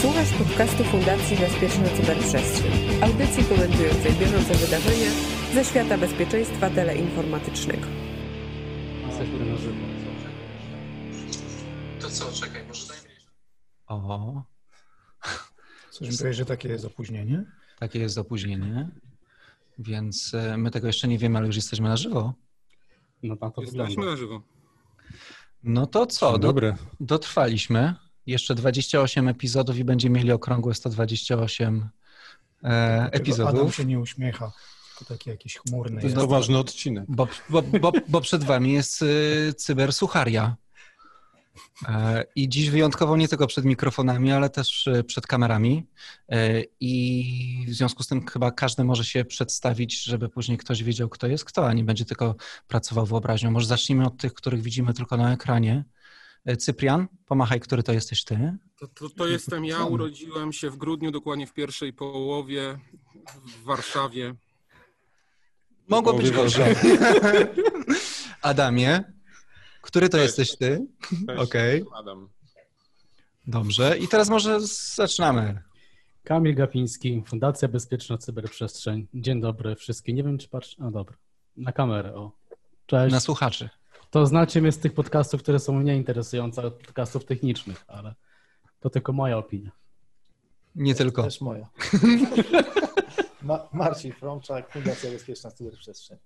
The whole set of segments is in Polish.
Słuchasz podcastu Fundacji Bezpieczna Cyberprzestrzeń, audycji komentującej bieżące wydarzenia ze świata bezpieczeństwa teleinformatycznego. Jesteśmy na żywo. To co, czekaj, może daj mi... O, Coś mi powie, że takie jest opóźnienie? takie jest opóźnienie, więc e, my tego jeszcze nie wiemy, ale już jesteśmy na żywo. No na to Jesteśmy wygląda. na żywo. No to co, do, Dobry. dotrwaliśmy. Jeszcze 28 epizodów i będziemy mieli okrągłe 128 e, Adam epizodów, się nie uśmiecha, tylko taki jakiś chmurny. To jest ważny odcinek. bo, bo, bo, bo przed wami jest y, cybersucharia. E, I dziś wyjątkowo nie tylko przed mikrofonami, ale też e, przed kamerami. E, I w związku z tym chyba każdy może się przedstawić, żeby później ktoś wiedział, kto jest kto, a nie będzie tylko pracował wyobraźnią. Może zacznijmy od tych, których widzimy tylko na ekranie. E, Cyprian, pomachaj, który to jesteś ty. To, to, to jestem ja, urodziłem się w grudniu, dokładnie w pierwszej połowie w Warszawie. Mogło być gorzej. Adamie, który to Cześć. jesteś ty? Cześć, Okej. Adam. Dobrze. I teraz może zaczynamy. Kamil Gapiński, Fundacja Bezpieczna Cyberprzestrzeń. Dzień dobry wszystkim. Nie wiem, czy patrz... A dobra, na kamerę, o. Cześć. Na słuchaczy. To znacie mnie z tych podcastów, które są mnie interesujące, od podcastów technicznych, ale to tylko moja opinia. Nie tylko. Też moja. Ma Marcin Frączak, Fundacja Bezpieczna Cyberprzestrzeń.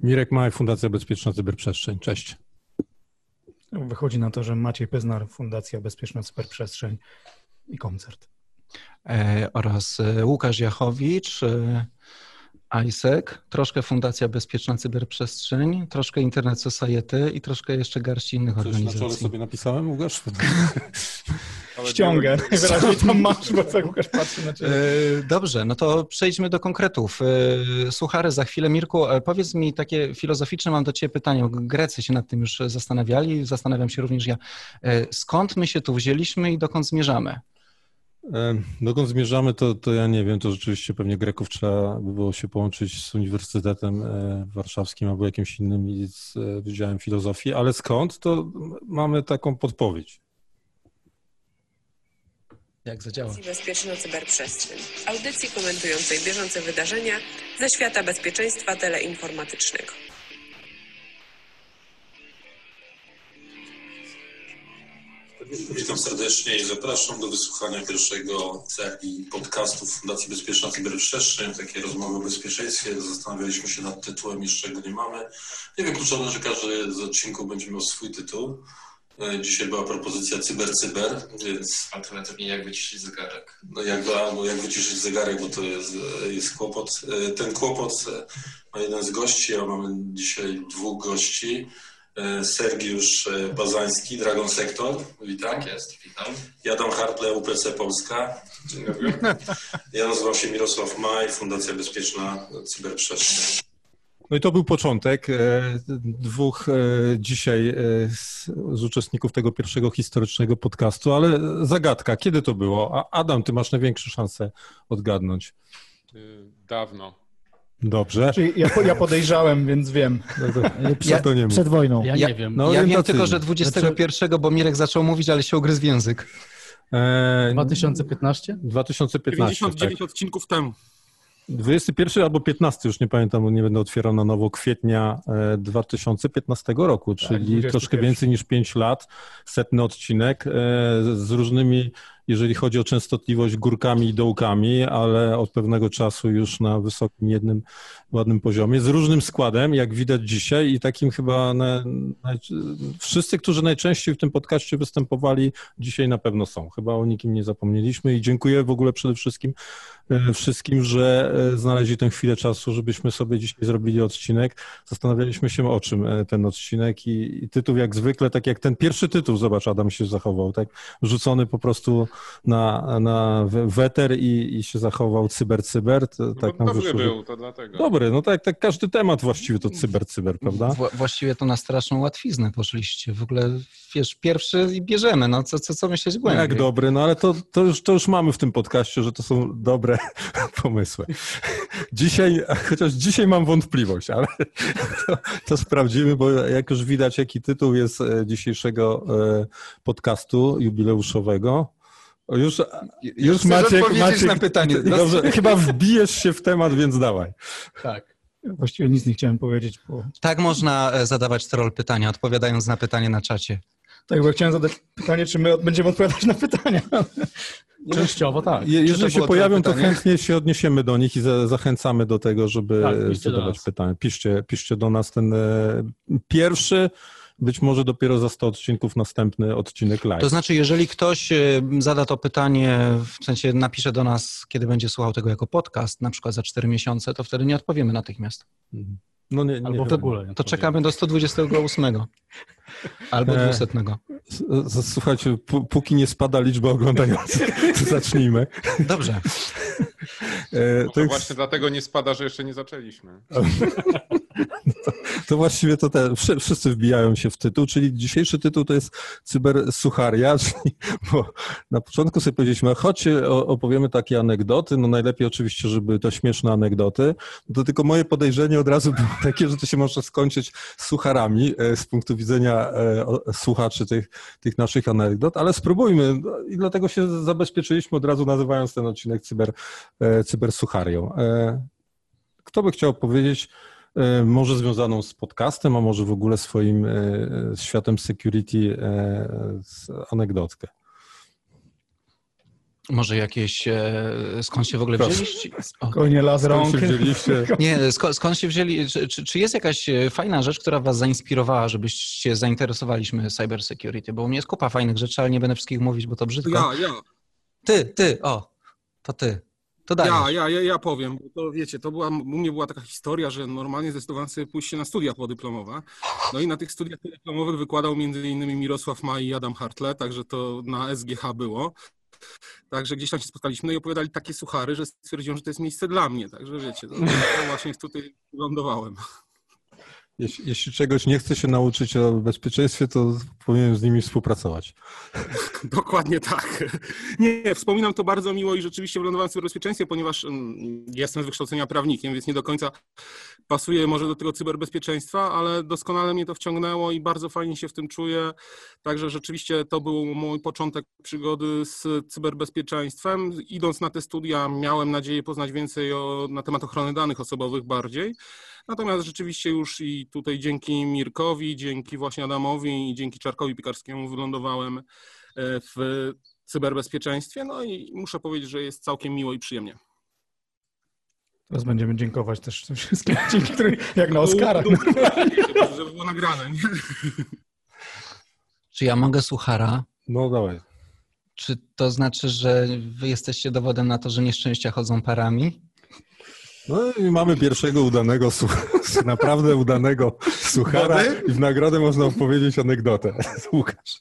Mirek Maj, Fundacja Bezpieczna Cyberprzestrzeń. Cześć. Wychodzi na to, że Maciej Peznar, Fundacja Bezpieczna Cyberprzestrzeń i koncert. e, oraz e, Łukasz Jachowicz, e, ISEC, troszkę Fundacja Bezpieczna Cyberprzestrzeń, troszkę Internet Society i troszkę jeszcze garści innych Coś na czole organizacji. sobie napisałem, Łukasz? Ściągę. Najwyraźniej tam masz, bo tak Łukasz patrzy na ciebie. E, Dobrze, no to przejdźmy do konkretów. E, Suchary, za chwilę. Mirku, e, powiedz mi takie filozoficzne, mam do Ciebie pytanie. Grecy się nad tym już zastanawiali, zastanawiam się również ja. Skąd my się tu wzięliśmy i dokąd zmierzamy? Dokąd zmierzamy, to, to ja nie wiem. To rzeczywiście pewnie Greków trzeba by było się połączyć z Uniwersytetem e, Warszawskim albo jakimś innym i z e, Wydziałem Filozofii, ale skąd, to mamy taką podpowiedź. Jak zadziała? Bezpieczna Cyberprzestrzeń, audycji komentującej bieżące wydarzenia ze świata bezpieczeństwa teleinformatycznego. Witam serdecznie i zapraszam do wysłuchania pierwszego serii podcastów Fundacji Bezpieczna Cyberprzestrzeń. Takie rozmowy o bezpieczeństwie. Zastanawialiśmy się nad tytułem, jeszcze go nie mamy. Nie wykluczone, że każdy z odcinków będzie miał swój tytuł. E, Dzisiaj była propozycja cyber-cyber, więc Alternatywnie jak wyciszyć zegarek. no jak, albo jak wyciszyć zegarek, bo to jest, jest kłopot. E, Ten kłopot e, ma jeden z gości, a mamy dzisiaj dwóch gości. E, Sergiusz e, Bazański, Dragon Sektor, witam. Tak jest, witam. Jadam Hartle, UPC Polska. Dzień dobry. Ja nazywam się Mirosław Maj, Fundacja Bezpieczna Cyberprzestrzeń. No i to był początek e, dwóch dzisiaj z, z uczestników tego pierwszego historycznego podcastu, ale zagadka, kiedy to było? A Adam, ty masz największe szanse odgadnąć. Y, Dawno. Dobrze. Czyli ja, po- ja podejrzałem, więc wiem. No to, Ja- to nie. Przed wojną. Ja, Ja- nie wiem. no, ja wiem tylko, że 21, bo Mirek zaczął mówić, ale się ugryzł w język. E, 2015? 2015. 99 Tak. odcinków temu. 21 albo 15, już nie pamiętam, bo nie będę otwierał na nowo, kwietnia e, 2015 roku, czyli 21. troszkę więcej niż 5 lat, setny odcinek e, z różnymi, jeżeli chodzi o częstotliwość, górkami i dołkami, ale od pewnego czasu już na wysokim, jednym, ładnym poziomie, z różnym składem, jak widać dzisiaj i takim chyba na, naj, wszyscy, którzy najczęściej w tym podcaście występowali, dzisiaj na pewno są. Chyba o nikim nie zapomnieliśmy i dziękuję w ogóle przede wszystkim e, wszystkim, że e, znaleźli tę chwilę czasu, żebyśmy sobie dzisiaj zrobili odcinek. Zastanawialiśmy się o czym e, ten odcinek i, i tytuł jak zwykle, tak jak ten pierwszy tytuł, zobacz, Adam się zachował, tak rzucony po prostu na, na we- weter i, i się zachował cyber, cyber. To, tak No, nam dobry wyszło, był, to dlatego. Dobry, no tak, tak każdy temat właściwie to cyber, cyber, prawda? Wła- właściwie to na straszną łatwiznę poszliście. W ogóle, wiesz, pierwszy i bierzemy. No co, co, co myśleć No głębiej? jak dobry, no ale to, to, już, to już mamy w tym podcaście, że to są dobre pomysły. Dzisiaj, chociaż dzisiaj mam wątpliwość, ale to, to sprawdzimy, bo jak już widać, jaki tytuł jest e, dzisiejszego e, podcastu jubileuszowego, już, Już chcesz Maciek, odpowiedzieć Maciek, na pytanie. Dobrze, chyba wbijesz się w temat, więc dawaj. Tak. Właściwie nic nie chciałem powiedzieć, bo Tak można e, zadawać troll pytania, odpowiadając na pytanie na czacie. tak, bo chciałem zadać pytanie, czy my będziemy odpowiadać na pytania. Częściowo tak. Je, jeżeli się pojawią, to chętnie się odniesiemy do nich i za, zachęcamy do tego, żeby Tak, zadawać pytania. Piszcie, piszcie do nas ten e, pierwszy, być może dopiero za 100 odcinków następny odcinek live. To znaczy, jeżeli ktoś e, zada to pytanie, w sensie napisze do nas, kiedy będzie słuchał tego jako podcast, na przykład za 4 miesiące, to wtedy nie odpowiemy natychmiast. no nie, nie Albo w ogóle. nie To czekamy do 128 albo E, 200. Z- z- Słuchajcie, póki nie spada liczba oglądających, to zacznijmy. Dobrze. E, To To, jest, właśnie dlatego nie spada, że jeszcze nie zaczęliśmy. to właściwie to te, wszy- wszyscy wbijają się w tytuł, czyli dzisiejszy tytuł to jest cybersucharia, czyli, bo na początku sobie powiedzieliśmy, chodźcie, opowiemy takie anegdoty, no najlepiej oczywiście, żeby to śmieszne anegdoty, to tylko moje podejrzenie od razu było takie, że to się może skończyć sucharami e, z punktu widzenia e, słuchaczy tych, tych naszych anegdot, ale spróbujmy No i dlatego się zabezpieczyliśmy od razu nazywając ten odcinek cyber, e, cybersucharią. Kto by chciał powiedzieć, może związaną z podcastem, a może w ogóle swoim e, światem security e, z anegdotkę? Może jakieś, e, skąd się w ogóle wzięliście? O. Spokojnie, las Skąd rąk. się wzięliście? Nie, skąd, skąd się wzięli, czy, czy, czy jest jakaś e, fajna rzecz, która was zainspirowała, żebyście zainteresowaliśmy cyber security? Bo u mnie jest kupa fajnych rzeczy, ale nie będę wszystkich mówić, bo to brzydko. Ja, ja, Ty, ty, o, to ty. To dajesz. ja, ja, ja, ja powiem, bo to wiecie, to była, u mnie była taka historia, że normalnie zdecydowałem sobie pójść się na studia podyplomowe. No i na tych studiach podyplomowych wykładał między innymi Mirosław Maj i Adam Hartle, także to na SGH było. Także gdzieś tam się spotkaliśmy no i opowiadali takie suchary, że stwierdziłem, że to jest miejsce dla mnie. Także wiecie, to, to właśnie tutaj lądowałem. Jeśli, jeśli czegoś nie chce się nauczyć o bezpieczeństwie, to powinien z nimi współpracować. Dokładnie tak. Nie, wspominam to bardzo miło i rzeczywiście wylądowałem w cyberbezpieczeństwie, ponieważ mm, jestem z wykształcenia prawnikiem, więc nie do końca pasuje może do tego cyberbezpieczeństwa, ale doskonale mnie to wciągnęło i bardzo fajnie się w tym czuję. Także rzeczywiście to był mój początek przygody z cyberbezpieczeństwem. Idąc na te studia miałem nadzieję poznać więcej o, na temat ochrony danych osobowych bardziej. Natomiast rzeczywiście już i tutaj dzięki Mirkowi, dzięki właśnie Adamowi i dzięki Czarkowi Pikarskiemu wylądowałem e, w cyberbezpieczeństwie. No i muszę powiedzieć, że jest całkiem miło i przyjemnie. Teraz będziemy dziękować też tym wszystkim, dzięki którym, jak na Oscarach. Żeby było nagrane. nie? Czy ja mogę suchara? No dawaj. Czy to znaczy, że wy jesteście dowodem na to, że nieszczęścia chodzą parami? No i mamy pierwszego udanego, naprawdę udanego suchara i w nagrodę można opowiedzieć anegdotę. Łukasz.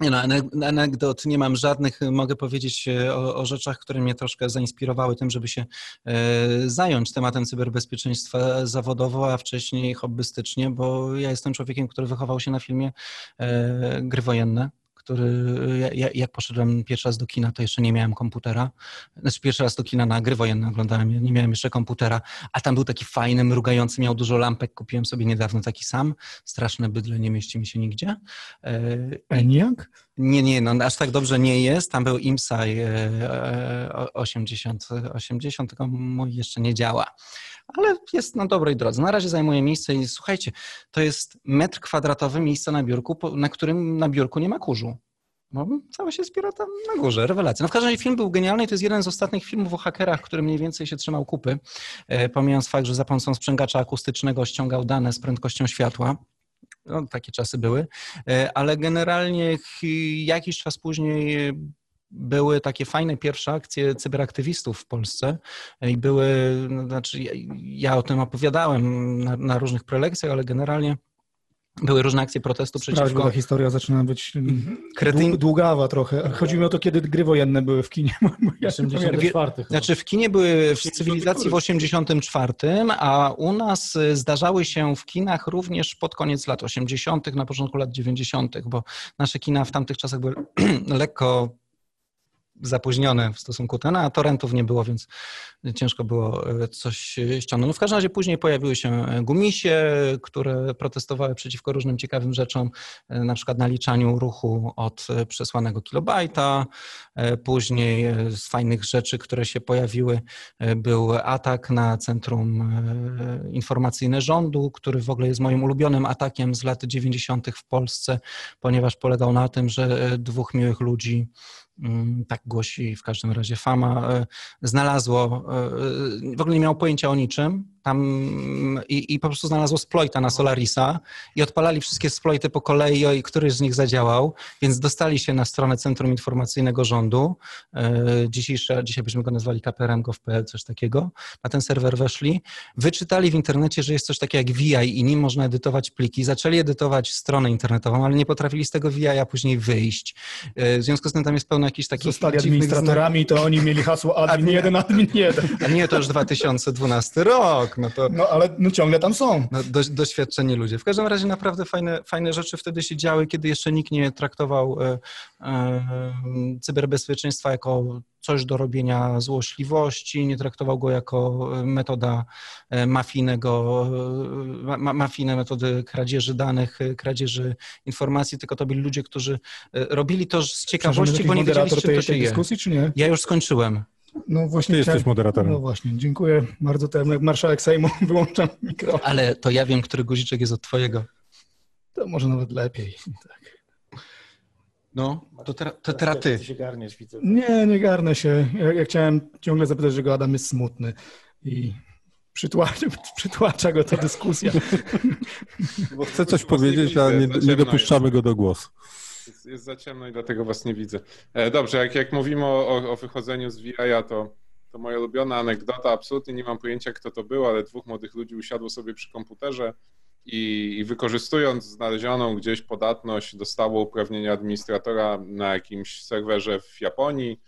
Nie no, anegdot nie mam żadnych. Mogę powiedzieć e, o, o rzeczach, które mnie troszkę zainspirowały tym, żeby się e, zająć tematem cyberbezpieczeństwa zawodowo, a wcześniej hobbystycznie, bo ja jestem człowiekiem, który wychował się na filmie e, Gry Wojenne. Który, ja- ja, jak poszedłem pierwszy raz do kina, to jeszcze nie miałem komputera. Znaczy pierwszy raz do kina na gry wojenne oglądałem, nie miałem jeszcze komputera, a tam był taki fajny, mrugający, miał dużo lampek, kupiłem sobie niedawno taki sam. Straszne bydle, nie mieści mi się nigdzie. Eniak? Nie, nie, no aż tak dobrze nie jest. Tam był IMSAI e, e, 80, 80, tylko mój jeszcze nie działa. Ale jest na dobrej drodze. Na razie zajmuje miejsce i słuchajcie, to jest metr kwadratowy miejsca na biurku, na którym na biurku nie ma kurzu. No, całe się zbiera tam na górze, rewelacja. No w każdym razie film był genialny i to jest jeden z ostatnich filmów o hakerach, który mniej więcej się trzymał kupy, e, pomijając fakt, że za pomocą sprzęgacza akustycznego ściągał dane z prędkością światła. No, takie czasy były, E, ale generalnie jakiś czas później były takie fajne pierwsze akcje cyberaktywistów w Polsce. I były, no, znaczy ja, ja o tym opowiadałem na, na różnych prelekcjach, ale generalnie były różne akcje protestu Sprawdź, bo przeciwko ta historia zaczyna być kretyn, dłu- długawa trochę. Chodzi mi o to, kiedy gry wojenne były w kinie. bo Ja nie pamiętam. 84 chyba. Znaczy w kinie były w cywilizacji w 84, a u nas zdarzały się w kinach również pod koniec lat 80., na początku lat 90., bo nasze kina w tamtych czasach były lekko zapóźnione w stosunku ten, a torrentów nie było, więc ciężko było e, coś ściągnąć. No w każdym razie później pojawiły się gumisie, które protestowały przeciwko różnym ciekawym rzeczom, e, na przykład naliczaniu ruchu od przesłanego kilobajta. E, później z fajnych rzeczy, które się pojawiły, był atak na centrum informacyjne rządu, który w ogóle jest moim ulubionym atakiem z lat 90. w Polsce, ponieważ polegał na tym, że dwóch miłych ludzi tak głosi w każdym razie Fama, e, znalazło, e, w ogóle nie miało pojęcia o niczym, tam i, i po prostu znalazło sploita na Solarisa i odpalali wszystkie sploity po kolei i któryś z nich zadziałał, więc dostali się na stronę Centrum Informacyjnego Rządu, e, dzisiejsze, dzisiaj byśmy go nazwali kprm.gov.pl, coś takiego, na ten serwer weszli, wyczytali w internecie, że jest coś takiego jak VI i nim można edytować pliki, zaczęli edytować stronę internetową, ale nie potrafili z tego VI a później wyjść. W związku z tym tam jest pełno jakichś takich Zostali administratorami, to oni mieli hasło admin 1, admin 1. A nie, to już 2012 rok. No, to, no ale no, ciągle tam są. No, do, doświadczeni ludzie. W każdym razie naprawdę fajne, fajne rzeczy wtedy się działy, kiedy jeszcze nikt nie traktował e, e, cyberbezpieczeństwa jako coś do robienia złośliwości, nie traktował go jako metoda e, mafijnego, e, ma, mafijne metody kradzieży danych, kradzieży informacji, tylko to byli ludzie, którzy robili to z ciekawości, bo nie wiedzieli, czym to się dyskusji, czy nie? Ja już skończyłem. No właśnie. Ty jesteś moderatorem. No właśnie, dziękuję bardzo. Ten jak marszałek Sejmu wyłączam mikro. Ale to ja wiem, który guziczek jest od twojego. To może nawet lepiej. Tak. No, to, teraz, to ty. się garniesz, widzę. Nie, nie garnę się. Ja, ja chciałem ciągle zapytać, że go Adam jest smutny i przytłacza, przytłacza go ta dyskusja. Bo chcę coś powiedzieć, a nie, nie dopuszczamy go do głosu. Jest, jest za ciemno i dlatego was nie widzę. E, dobrze, jak, jak mówimy o, o wychodzeniu z VI'a, to, to moja ulubiona anegdota, absolutnie nie mam pojęcia kto to był, ale dwóch młodych ludzi usiadło sobie przy komputerze i, i wykorzystując znalezioną gdzieś podatność dostało uprawnienia administratora na jakimś serwerze w Japonii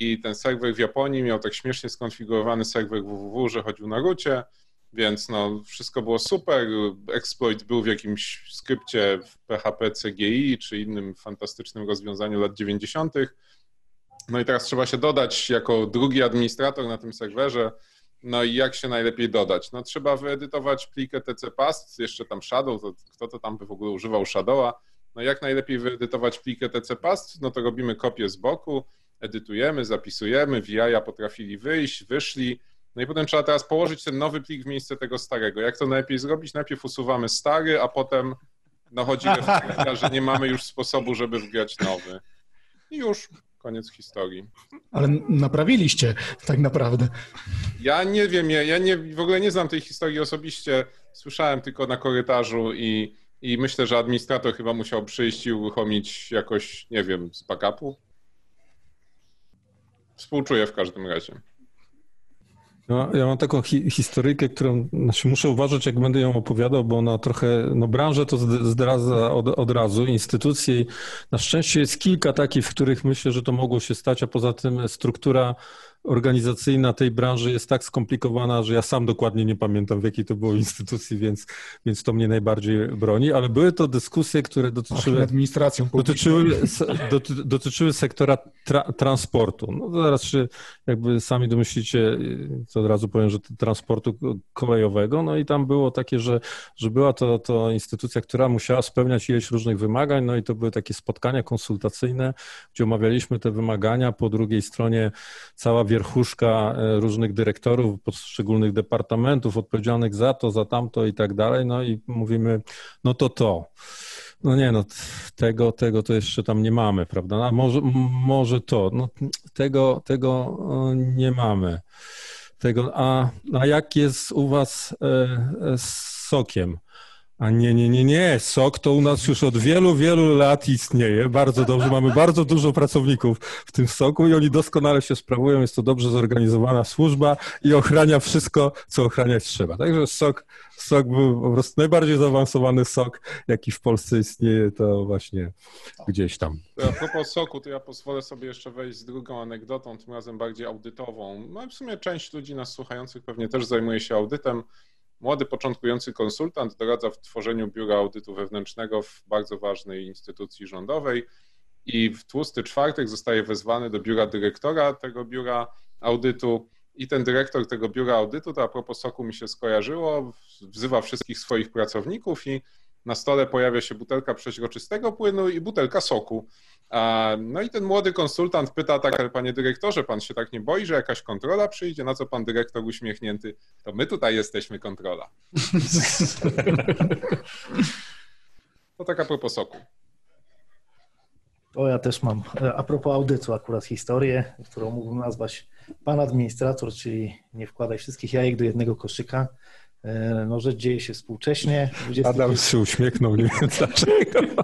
i ten serwer w Japonii miał tak śmiesznie skonfigurowany serwer www, że chodził na rucie, więc no, wszystko było super. Exploit był w jakimś skrypcie w PHP CGI czy innym fantastycznym rozwiązaniu lat 90. No i teraz trzeba się dodać jako drugi administrator na tym serwerze. No i jak się najlepiej dodać? No trzeba wyedytować plikę tcpast, jeszcze tam shadow, to kto to tam by w ogóle używał shadowa? No jak najlepiej wyedytować plikę tcpast? No to robimy kopię z boku, edytujemy, zapisujemy, VI potrafili wyjść, wyszli, no i potem trzeba teraz położyć ten nowy plik w miejsce tego starego. Jak to najlepiej zrobić? Najpierw usuwamy stary, a potem nachodzi refleksja, że nie mamy już sposobu, żeby wgrać nowy. I już koniec historii. Ale naprawiliście tak naprawdę. Ja nie wiem, ja, ja nie, w ogóle nie znam tej historii osobiście. Słyszałem tylko na korytarzu i, i myślę, że administrator chyba musiał przyjść i uruchomić jakoś, nie wiem, z backupu. Współczuję w każdym razie. No, ja mam taką hi którą znaczy muszę uważać, jak będę ją opowiadał, bo ona trochę, no branżę to zdradza od, od razu, instytucje. Na szczęście jest kilka takich, w których myślę, że to mogło się stać, a poza tym struktura organizacyjna tej branży jest tak skomplikowana, że ja sam dokładnie nie pamiętam, w jakiej to było instytucji, więc, więc to mnie najbardziej broni, ale były to dyskusje, które dotyczyły, administracją dotyczyły, doty, dotyczyły sektora tra, transportu. No zaraz się jakby sami domyślicie, to od razu powiem, że transportu kolejowego, no i tam było takie, że, że była to, to instytucja, która musiała spełniać ileś różnych wymagań, no i to były takie spotkania konsultacyjne, gdzie omawialiśmy te wymagania, po drugiej stronie cała wierchuszka e, różnych dyrektorów poszczególnych departamentów odpowiedzialnych za to, za tamto i tak dalej, no i mówimy, no to to. No nie, no tego, tego to jeszcze tam nie mamy, prawda? A może, może to, no tego, tego nie mamy. Tego, a, a jak jest u was e, z sokiem? A nie, nie, nie, nie. SOK to u nas już od wielu, wielu lat istnieje. Bardzo dobrze. Mamy bardzo dużo pracowników w tym SOKu i oni doskonale się sprawują. Jest to dobrze zorganizowana służba i ochrania wszystko, co ochraniać trzeba. Także SOK, SOK był po prostu najbardziej zaawansowany SOK, jaki w Polsce istnieje, to właśnie gdzieś tam. A propos SOKu, to ja pozwolę sobie jeszcze wejść z drugą anegdotą, tym razem bardziej audytową. No i w sumie część ludzi nas słuchających pewnie też zajmuje się audytem. Młody, początkujący konsultant doradza w tworzeniu biura audytu wewnętrznego w bardzo ważnej instytucji rządowej. i w tłusty czwartek zostaje wezwany do biura dyrektora tego biura audytu i ten dyrektor tego biura audytu, to a propos soku mi się skojarzyło, wzywa wszystkich swoich pracowników i na stole pojawia się butelka przeźroczystego płynu i butelka soku. No i ten młody konsultant pyta tak, ale panie dyrektorze, pan się tak nie boi, że jakaś kontrola przyjdzie? Na co pan dyrektor uśmiechnięty, to my tutaj jesteśmy kontrola. To tak a propos soku. O, ja też mam. A propos audytu, akurat historię, którą mógłbym nazwać pan administrator, czyli nie wkładaj wszystkich jajek do jednego koszyka. E, No, rzecz dzieje się współcześnie. 20 Adam się uśmiechnął, nie wiem dlaczego.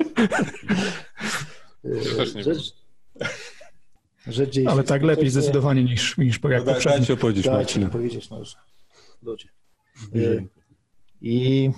rzecz, rzecz dzieje Ale tak lepiej zdecydowanie niż, niż jak Daj, poprzednio. dajcie powiedzieć Dajcie Marcin. mi powiedzieć, no już. Ludzie. E, I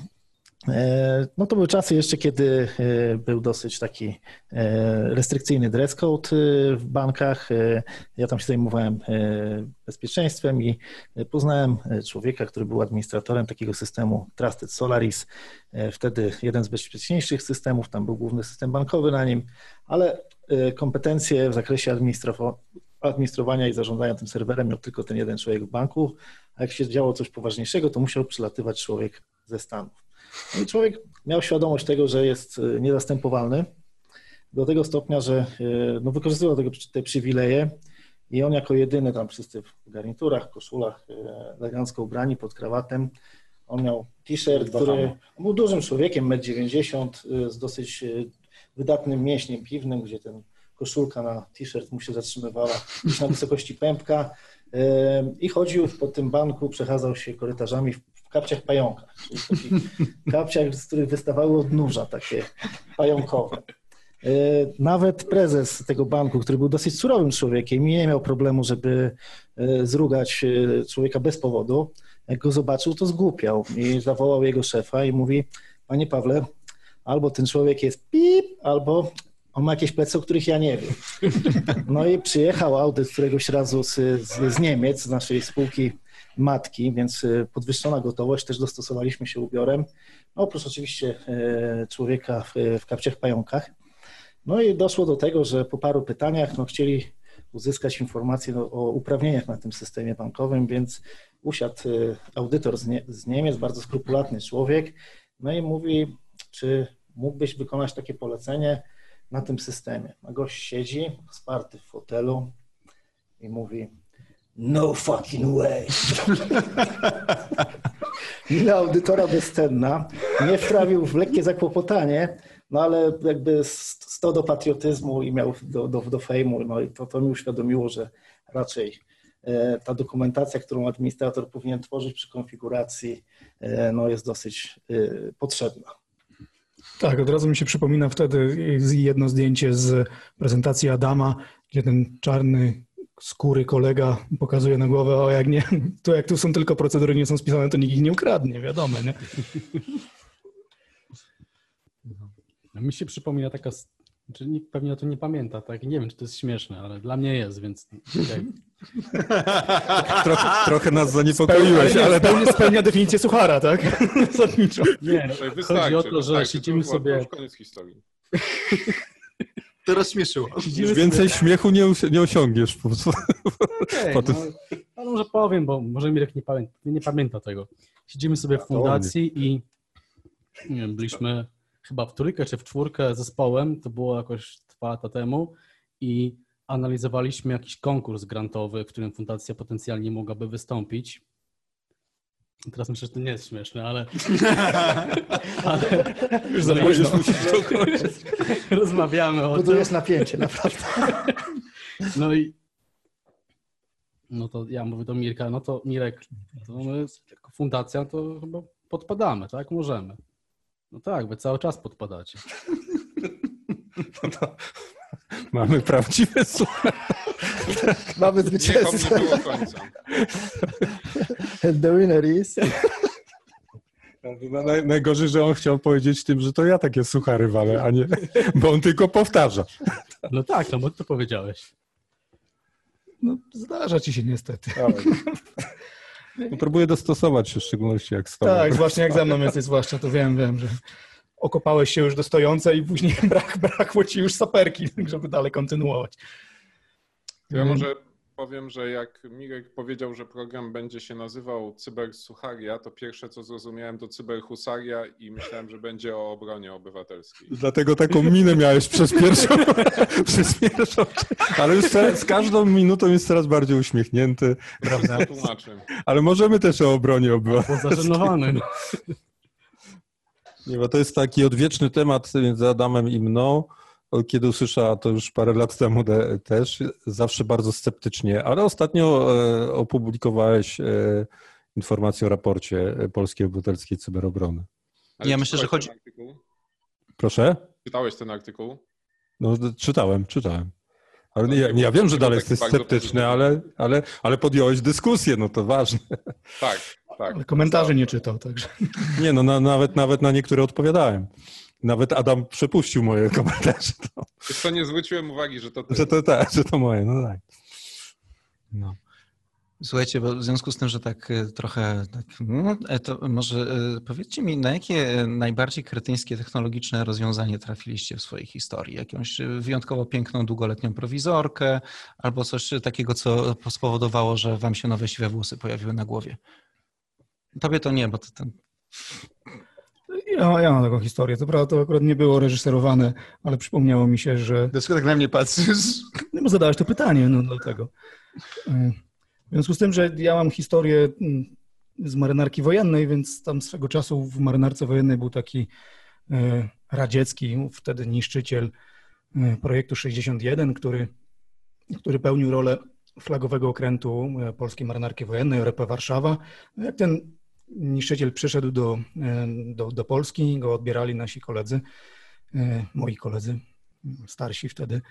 no to były czasy jeszcze, kiedy e, był dosyć taki e, restrykcyjny dress code e, w bankach. E, Ja tam się zajmowałem e, bezpieczeństwem i e, poznałem e, człowieka, który był administratorem takiego systemu Trusted Solaris. E, Wtedy jeden z bezpieczniejszych systemów, tam był główny system bankowy na nim, ale e, kompetencje w zakresie administrowa- administrowania i zarządzania tym serwerem miał tylko ten jeden człowiek w banku, a jak się działo coś poważniejszego, to musiał przylatywać człowiek ze Stanów. No i człowiek miał świadomość tego, że jest e, niezastępowalny do tego stopnia, że e, no, wykorzystywał tego, te przywileje i on jako jedyny, tam wszyscy w garniturach, koszulach, e, elegancko ubrani, pod krawatem, on miał t-shirt, który był dużym człowiekiem, 1,90 m, z dosyć wydatnym mięśniem piwnym, gdzie ten koszulka na t-shirt mu się zatrzymywała gdzieś na wysokości pępka i chodził po tym banku, przechadzał się korytarzami w kapciach pająkach, czyli takich kapciach, z których wystawały odnóża takie pająkowe. E, Nawet prezes tego banku, który był dosyć surowym człowiekiem i nie miał problemu, żeby e, zrugać e, człowieka bez powodu, jak go zobaczył, to zgłupiał i zawołał jego szefa i mówi, panie Pawle, albo ten człowiek jest pip, albo on ma jakieś plecy, o których ja nie wiem. No i przyjechał audyt któregoś razu z, z, z Niemiec, z naszej spółki matki, więc y, podwyższona gotowość, też dostosowaliśmy się ubiorem. No, oprócz oczywiście e, człowieka w, w kapciach pająkach. No i doszło do tego, że po paru pytaniach no, chcieli uzyskać informacje no, o uprawnieniach na tym systemie bankowym, więc usiadł e, audytor z, nie, z Niemiec, bardzo skrupulatny człowiek, no i mówi, czy mógłbyś wykonać takie polecenie na tym systemie. A gość siedzi, sparty w fotelu i mówi, no fucking way. Mina audytora bezcenna, nie wprawił w lekkie zakłopotanie, no ale jakby sto do patriotyzmu i miał do, do, do fejmu, no i to, to mi uświadomiło, że raczej e, ta dokumentacja, którą administrator powinien tworzyć przy konfiguracji, e, no jest dosyć e, potrzebna. Tak, od razu mi się przypomina wtedy jedno zdjęcie z prezentacji Adama, gdzie ten czarny skóry kolega pokazuje na głowę, o jak nie, to jak tu są tylko procedury, nie są spisane, to nikt ich nie ukradnie, wiadomo, nie? Mi się przypomina taka, znaczy nikt pewnie o tym nie pamięta, tak? Nie wiem, czy to jest śmieszne, ale dla mnie jest, więc okej. Trochę, trochę nas zaniepokoiłeś, nie, ale spełnia, spełnia definicję suchara, tak? Zasadniczo. Nie, no, chodzi o to, że siedzimy to było- to sobie, już koniec historii. To rozśmieszyło. już więcej sobie, śmiechu nie, nie osiągniesz. Po prostu. Potem- no, ale może powiem, bo może Mirek nie pamięta, nie pamięta tego. Siedzimy sobie w fundacji i nie wiem, byliśmy chyba w trójkę czy w czwórkę zespołem, to było jakoś dwa lata temu i analizowaliśmy jakiś konkurs grantowy, w którym fundacja potencjalnie mogłaby wystąpić. Teraz myślę, że to nie jest śmieszne, ale, ale Już za późno. rozmawiamy o tym. Budujesz napięcie, naprawdę. No i no to ja mówię do Mirka, no to Mirek, to my jako fundacja to chyba podpadamy, tak? Możemy. No tak, wy cały czas podpadacie. Mamy prawdziwe słuchanie. Mamy Niechom nie zwycięzcę. było końca. And the winner is... No, naj- Najgorzej, że on chciał powiedzieć tym, że to ja takie suchary walę, a nie, bo on tylko powtarza. No tak, no bo to powiedziałeś. No, zdarza ci się niestety. No, próbuję dostosować się, w szczególności jak stoi. Tak, właśnie jak ze mną jesteś zwłaszcza, to wiem, wiem, że okopałeś się już do stojącej i później brak, brakło ci już saperki, żeby dalej kontynuować. Ja może powiem, że jak Mirek powiedział, że program będzie się nazywał Cybersucharia, to pierwsze co zrozumiałem to Cyberhusaria i myślałem, że będzie o obronie obywatelskiej. Dlatego taką minę miałeś przez pierwszą, przez pierwszą, ale już teraz, z każdą minutą jest coraz bardziej uśmiechnięty. Prawda? Ale możemy też o obronie obywatelskiej. Zażenowany. no. Nie, bo to jest taki odwieczny temat między Adamem i mną. Kiedy usłyszała to już parę lat temu de, też, zawsze bardzo sceptycznie, ale ostatnio e, opublikowałeś e, informację o raporcie Polskiej Obywatelskiej Cyberobrony. Ale Ja myślę, że chodzi-? Proszę? Czytałeś ten artykuł? No, czytałem, czytałem. Ale No, ja, ja wiem, że dalej jesteś sceptyczny, ale, ale, ale podjąłeś dyskusję, no to ważne. Tak, tak. Ale komentarzy nie czytał, także. Nie, no na, nawet, nawet na niektóre odpowiadałem. Nawet Adam przepuścił moje komentarze, to, Wiesz co, nie zwróciłem uwagi, że to ty. że to tak, że to moje, no tak. No. Słuchajcie, bo w związku z tym, że tak e, trochę, tak, no, e, to może e, powiedzcie mi, na jakie najbardziej kretyńskie technologiczne rozwiązanie trafiliście w swojej historii? Jakąś wyjątkowo piękną, długoletnią prowizorkę albo coś takiego, co spowodowało, że wam się nowe siwe włosy pojawiły na głowie? Tobie to nie, bo to ten... Ja, ja mam taką historię. To prawda, to akurat nie było reżyserowane, ale przypomniało mi się, że. Dlaczego tak na mnie patrzysz? No bo zadałeś to pytanie, no dlatego. W związku z tym, że ja mam historię mm, z marynarki wojennej, więc tam swego czasu w marynarce wojennej był taki y, radziecki, wtedy niszczyciel y, projektu 61, który, który pełnił rolę flagowego okrętu y, polskiej marynarki wojennej, RP Warszawa. Jak ten niszczyciel przyszedł do, do, do Polski, go odbierali nasi koledzy, moi koledzy, starsi wtedy,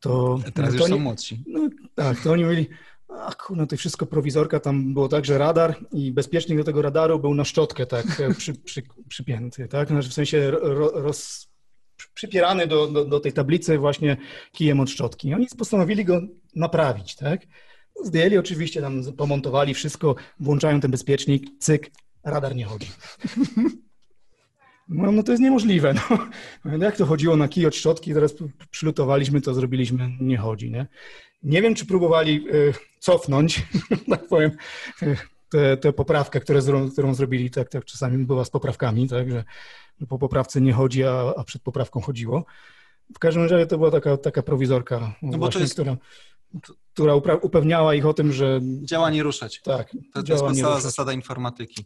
to... Teraz to już są oni- młodsi. no tak, to oni mieli, ach kurno, to wszystko prowizorka, tam było tak, że radar i bezpiecznik do tego radaru był na szczotkę tak e, przy, przy, przypięty, tak, znaczy w sensie ro, roz, przypierany do, do, do tej tablicy właśnie kijem od szczotki. I oni postanowili go naprawić, tak. Zdjęli oczywiście, tam pomontowali wszystko, włączają ten bezpiecznik, cyk, radar nie chodzi. No, no to jest niemożliwe. No. Jak to chodziło na kij od szczotki, teraz przylutowaliśmy to, zrobiliśmy, nie chodzi, nie? Nie wiem, czy próbowali y, cofnąć, tak powiem, y, tę tę poprawkę, które, którą zrobili, tak, tak czasami była z poprawkami, tak, że, po poprawce nie chodzi, a, a przed poprawką chodziło. W każdym razie to była taka, taka prowizorka, No właśnie, jest- która, która upewniała ich o tym, że Działa nie ruszać. tak, To, to jest ruszać. zasada informatyki.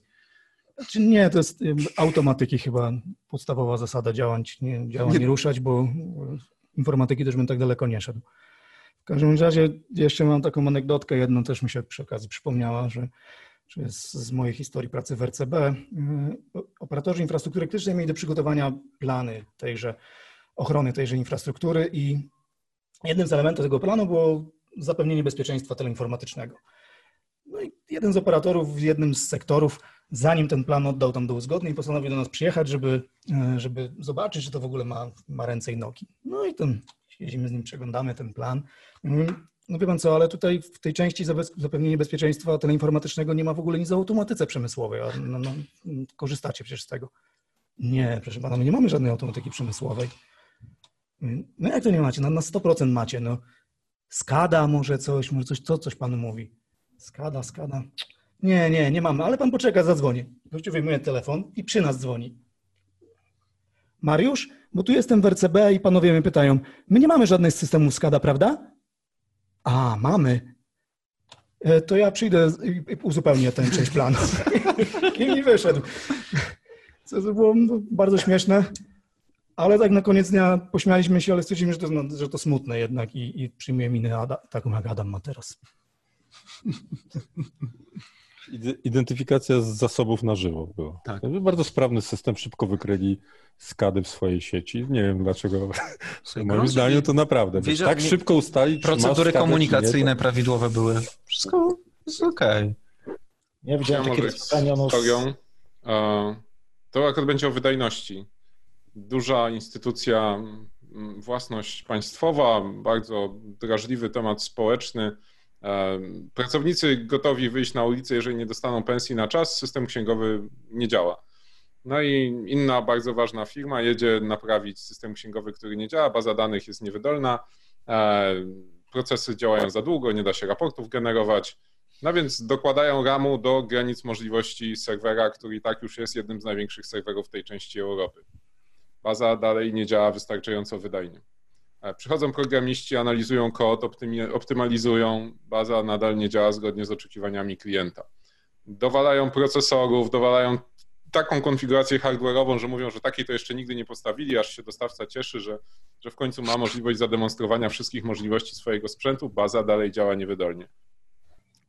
Znaczy nie, to jest automatyki chyba podstawowa zasada działać, nie, działa nie ruszać, bo informatyki też bym tak daleko nie szedł. W każdym razie jeszcze mam taką anegdotkę, jedną też mi się przy okazji przypomniała, że, jest z mojej historii pracy w RCB. y, Operatorzy infrastruktury krytycznej mieli do przygotowania plany tejże, ochrony tejże infrastruktury i jednym z elementów tego planu było zapewnienie bezpieczeństwa teleinformatycznego. No i jeden z operatorów w jednym z sektorów, zanim ten plan oddał tam do uzgodnień, postanowił do nas przyjechać, żeby, e, żeby zobaczyć, czy to w ogóle ma, ma ręce i nogi. No i ten, siedzimy z nim, przeglądamy ten plan. Mm, No wie pan co, ale tutaj w tej części zapewnienie bezpieczeństwa teleinformatycznego nie ma w ogóle nic o automatyce przemysłowej, a no, no, korzystacie przecież z tego. Nie, proszę pana, my nie mamy żadnej automatyki przemysłowej. Mm, No jak to nie macie? No, na 100% macie. No. Skada może coś, może coś, co coś panu mówi. Skada, skada. Nie, nie, nie mamy, ale pan poczeka, zadzwonię. Gościu wyjmuje telefon i przy nas dzwoni. Mariusz, bo tu jestem w RCB i panowie mnie pytają, my nie mamy żadnych systemów SCADA, prawda? A, mamy. E, To ja przyjdę i uzupełnię tę część planu. I wyszedł. Co to było no, bardzo śmieszne, ale tak na koniec dnia pośmialiśmy się, ale stwierdziliśmy, że to, no, że to smutne jednak i, i przyjmuję minę Ada, taką jak Adam ma teraz. Ide- Identyfikacja z zasobów na żywo była. Tak. Bardzo sprawny system, szybko wykryli skady w swojej sieci. Nie wiem dlaczego. Słuchaj, Moim zdaniem to naprawdę. wiesz, tak nie- szybko ustalić, Procedury skadę, nie, komunikacyjne to- prawidłowe były. Wszystko jest okej. Ja Ja widziałem takie może rozwiązanie, historią. E, To akurat będzie o wydajności. Duża instytucja, własność państwowa, bardzo drażliwy temat społeczny. Pracownicy gotowi wyjść na ulicę, jeżeli nie dostaną pensji na czas, system księgowy nie działa. No i inna bardzo ważna firma jedzie naprawić system księgowy, który nie działa, baza danych jest niewydolna, e, procesy działają za długo, nie da się raportów generować. No więc dokładają RAMu do granic możliwości serwera, który i tak już jest jednym z największych serwerów tej części Europy. Baza dalej nie działa wystarczająco wydajnie. E, Przychodzą programiści, analizują kod, optymalizują, baza nadal nie działa zgodnie z oczekiwaniami klienta. Dowalają procesorów, dowalają taką konfigurację hardware'ową, że mówią, że takiej to jeszcze nigdy nie postawili, aż się dostawca cieszy, że, że w końcu ma możliwość zademonstrowania wszystkich możliwości swojego sprzętu, baza dalej działa niewydolnie.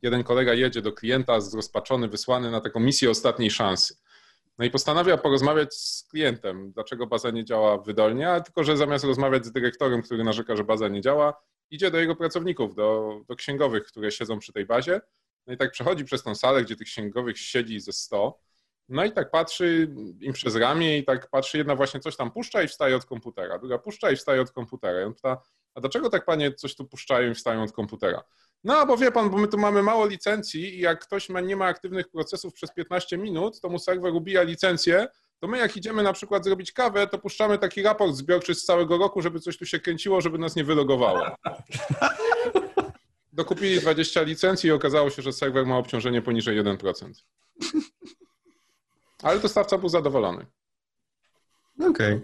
Jeden kolega jedzie do klienta zrozpaczony, wysłany na taką misję ostatniej szansy. No i postanawia porozmawiać z klientem, dlaczego baza nie działa wydolnie, a tylko, że zamiast rozmawiać z dyrektorem, który narzeka, że baza nie działa, idzie do jego pracowników, do, do księgowych, które siedzą przy tej bazie. No i tak przechodzi przez tą salę, gdzie tych księgowych siedzi ze 100. No i tak patrzy im przez ramię i tak patrzy, jedna właśnie coś tam puszcza i wstaje od komputera, druga puszcza i wstaje od komputera. I on pyta, a dlaczego tak panie coś tu puszczają i wstają od komputera? No, bo wie pan, bo my tu mamy mało licencji i jak ktoś ma, nie ma aktywnych procesów przez 15 minut, to mu serwer ubija licencję, to my jak idziemy na przykład zrobić kawę, to puszczamy taki raport zbiorczy z całego roku, żeby coś tu się kręciło, żeby nas nie wylogowało. Dokupili 20 licencji i okazało się, że serwer ma obciążenie poniżej 1%. Ale dostawca był zadowolony. Okej.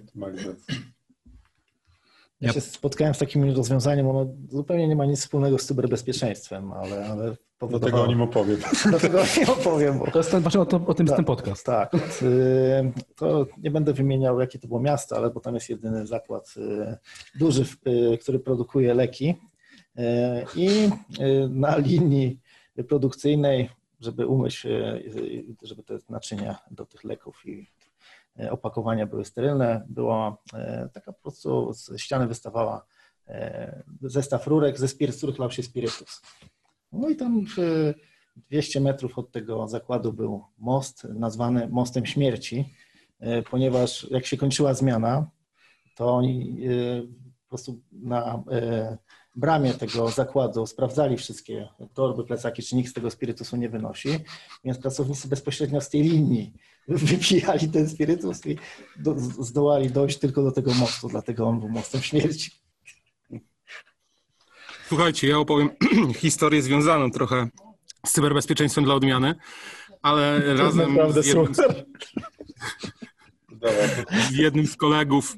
Ja się spotkałem z takim rozwiązaniem, ono zupełnie nie ma nic wspólnego z cyberbezpieczeństwem, ale, ale Dlatego powodowało... o nim opowiem. Dlatego o nim opowiem. Bo... To jest ten, właśnie o, to, o tym jest ten Tak. podcast. Tak. y, To nie będę wymieniał, jakie to było miasto, ale bo tam jest jedyny zakład y, duży, y, który produkuje leki. I na linii produkcyjnej, żeby umyć, żeby te naczynia do tych leków i opakowania były sterylne, była y, taka po prostu z ściany wystawała y, zestaw rurek ze spirytus, z których lał się spirytus. No i tam w 200 metrów od tego zakładu był most nazwany Mostem Śmierci, e, ponieważ jak się kończyła zmiana, to oni e, po prostu na e, bramie tego zakładu sprawdzali wszystkie torby, plecaki, czy nikt z tego spirytusu nie wynosi, więc pracownicy bezpośrednio z tej linii wypijali ten spirytus i do, zdołali dojść tylko do tego mostu, dlatego on był Mostem Śmierci. Słuchajcie, ja opowiem historię związaną trochę z cyberbezpieczeństwem dla odmiany, ale To razem z jednym, super. z jednym z kolegów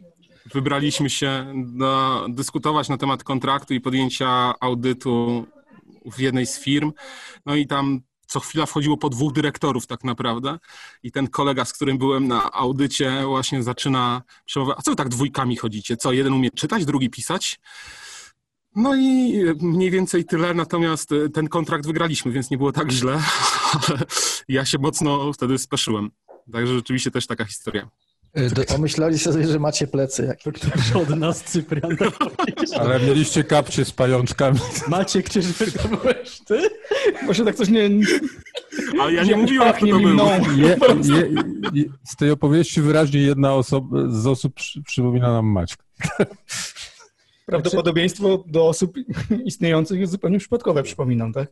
wybraliśmy się do, dyskutować na temat kontraktu i podjęcia audytu w jednej z firm. No i tam co chwila wchodziło po dwóch dyrektorów tak naprawdę i ten kolega, z którym byłem na audycie właśnie zaczyna przemawiać, a co tak dwójkami chodzicie? Co, jeden umie czytać, drugi pisać? No i mniej więcej tyle, natomiast e, ten kontrakt wygraliśmy, więc nie było tak źle, ale ja się mocno wtedy speszyłem. Także rzeczywiście też taka historia. Y, Do, Pomyśleli sobie, że macie plecy jakieś. Ktoś od nas, Cyprian, tak. Ale mieliście kapcie z pajączkami. Maciek, czyżby to byłeś ty? Właśnie tak coś nie... Ale ja nie nie mówiłem, kto to mi był. mną. Je, je, je, z tej opowieści wyraźnie jedna osoba z osób przy, przypomina nam Maćka. Prawdopodobieństwo do osób istniejących jest zupełnie przypadkowe, przypominam, tak?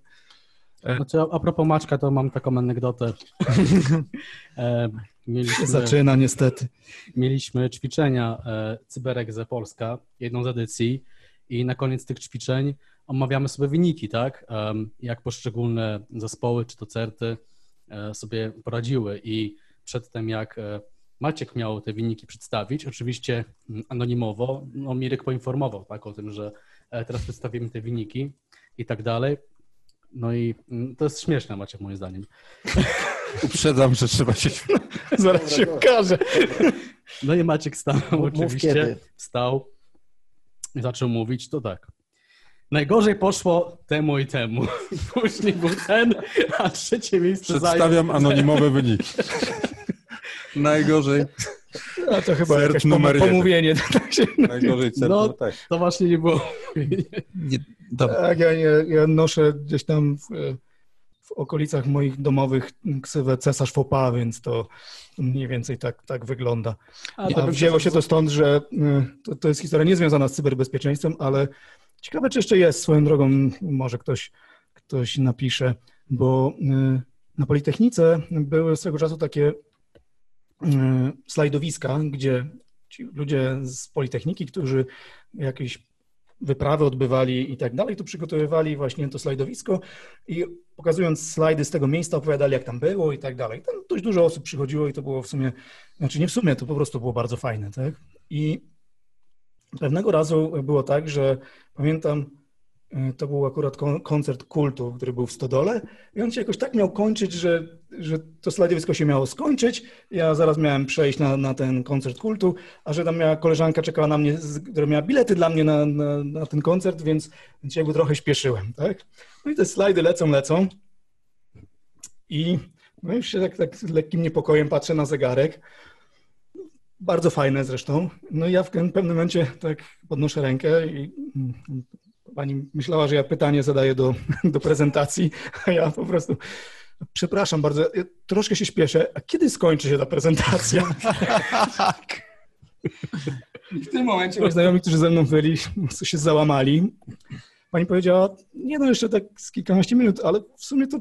Znaczy, a a propos Maćka, to mam taką anegdotę. Mieliśmy, Zaczyna niestety. mieliśmy ćwiczenia e, CyberExe Polska, jedną z edycji i na koniec tych ćwiczeń omawiamy sobie wyniki, tak? Jak poszczególne zespoły, czy to certy e, sobie poradziły i przedtem jak e, Maciek miał te wyniki przedstawić, oczywiście mm, anonimowo, no Mirek poinformował tak, o tym, że teraz przedstawimy te wyniki i tak dalej. No i mm, to jest śmieszne, Maciek, moim zdaniem. Uprzedzam, że trzeba się Zaraz się okaże. No i Maciek stanął Mów oczywiście, kiedy. wstał i zaczął mówić, to tak. Najgorzej poszło temu i temu. Później był ten, a trzecie miejsce Przedstawiam zajął... anonimowe wyniki. najgorzej. A to chyba Cert jakieś numer jeden. pomówienie. Tak. Najgorzej cel No. też. To właśnie nie było. Nie, dobra. tak ja, ja, ja noszę gdzieś tam w, w okolicach moich domowych ksywę cesarz Fopa, więc to mniej więcej tak, tak wygląda. A, A wzięło się to stąd, że y, to, to jest historia niezwiązana z cyberbezpieczeństwem, ale ciekawe, czy jeszcze jest swoją drogą, może ktoś, ktoś napisze, bo y, na Politechnice były swego czasu takie e, slajdowiska, gdzie ci ludzie z Politechniki, którzy jakieś wyprawy odbywali i tak dalej, to przygotowywali właśnie to slajdowisko i pokazując slajdy z tego miejsca opowiadali, jak tam było i tak dalej. Tam dość dużo osób przychodziło i to było w sumie, znaczy nie w sumie, to po prostu było bardzo fajne, tak? I pewnego razu było tak, że pamiętam, to był akurat kon- koncert kultu, który był w Stodole i on się jakoś tak miał kończyć, że, że to slajdowisko się miało skończyć. Ja zaraz miałem przejść na, na ten koncert kultu, a że tam miała koleżanka czekała na mnie, która miała bilety dla mnie na, na, na ten koncert, więc, więc jakby trochę śpieszyłem, tak? No i te slajdy lecą, lecą i no już się tak, tak z lekkim niepokojem patrzę na zegarek. Bardzo fajne zresztą. No i ja w pewnym momencie tak podnoszę rękę i pani myślała, że ja pytanie zadaję do, do prezentacji, a ja po prostu przepraszam bardzo, ja troszkę się śpieszę. A kiedy skończy się ta prezentacja? I w tym momencie moi znajomi, którzy ze mną byli, się załamali. Pani powiedziała, nie no, jeszcze tak z kilkanaście minut, ale w sumie to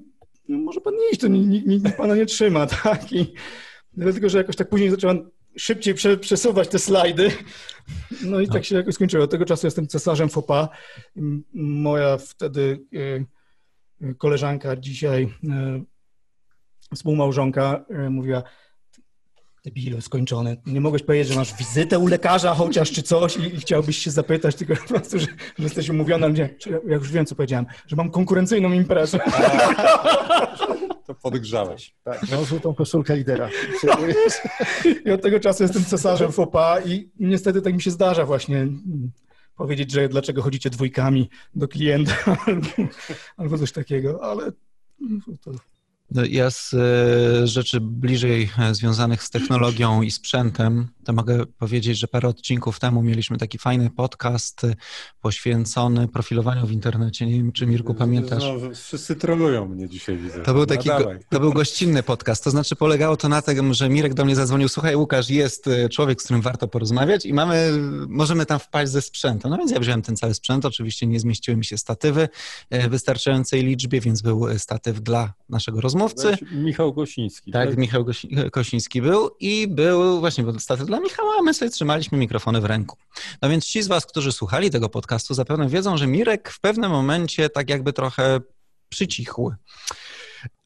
no, może pan nie iść, to nikt, nikt, nikt pana nie trzyma, tak? I dlatego, że jakoś tak później zaczęłam szybciej prze, przesuwać te slajdy. No i tak się jakoś skończyło. Od tego czasu jestem cesarzem FOPA. Moja wtedy y, koleżanka, dzisiaj y, współmałżonka y, mówiła, debilu, skończone. Nie mogłeś powiedzieć, że masz wizytę u lekarza chociaż czy coś i, i chciałbyś się zapytać, tylko po prostu, że, że jesteś umówiona. Nie, ja już wiem, co powiedziałem, że mam konkurencyjną imprezę. To podgrzałeś. Tak, no, żółtą koszulkę lidera. I od tego czasu jestem cesarzem FOPA i niestety tak mi się zdarza właśnie powiedzieć, że dlaczego chodzicie dwójkami do klienta albo, albo coś takiego, ale to Ja z e, rzeczy bliżej e, związanych z technologią i sprzętem, to mogę powiedzieć, że parę odcinków temu mieliśmy taki fajny podcast e, poświęcony profilowaniu w internecie. Nie wiem, czy Mirku pamiętasz. No, wszyscy trolują mnie dzisiaj, widzę. To był taki, No, go, to był gościnny podcast, to znaczy polegało to na tym, że Mirek do mnie zadzwonił, słuchaj Łukasz, jest człowiek, z którym warto porozmawiać i mamy, możemy tam wpaść ze sprzętem. No więc ja wziąłem ten cały sprzęt, oczywiście nie zmieściły mi się statywy w wystarczającej liczbie, więc był statyw dla naszego rozmówcy. Michał Gosiński. Tak, Michał Gosi- Kosiński był i był właśnie statyw dla Michała, a my sobie trzymaliśmy mikrofony w ręku. No więc ci z was, którzy słuchali tego podcastu, zapewne wiedzą, że Mirek w pewnym momencie tak jakby trochę przycichł.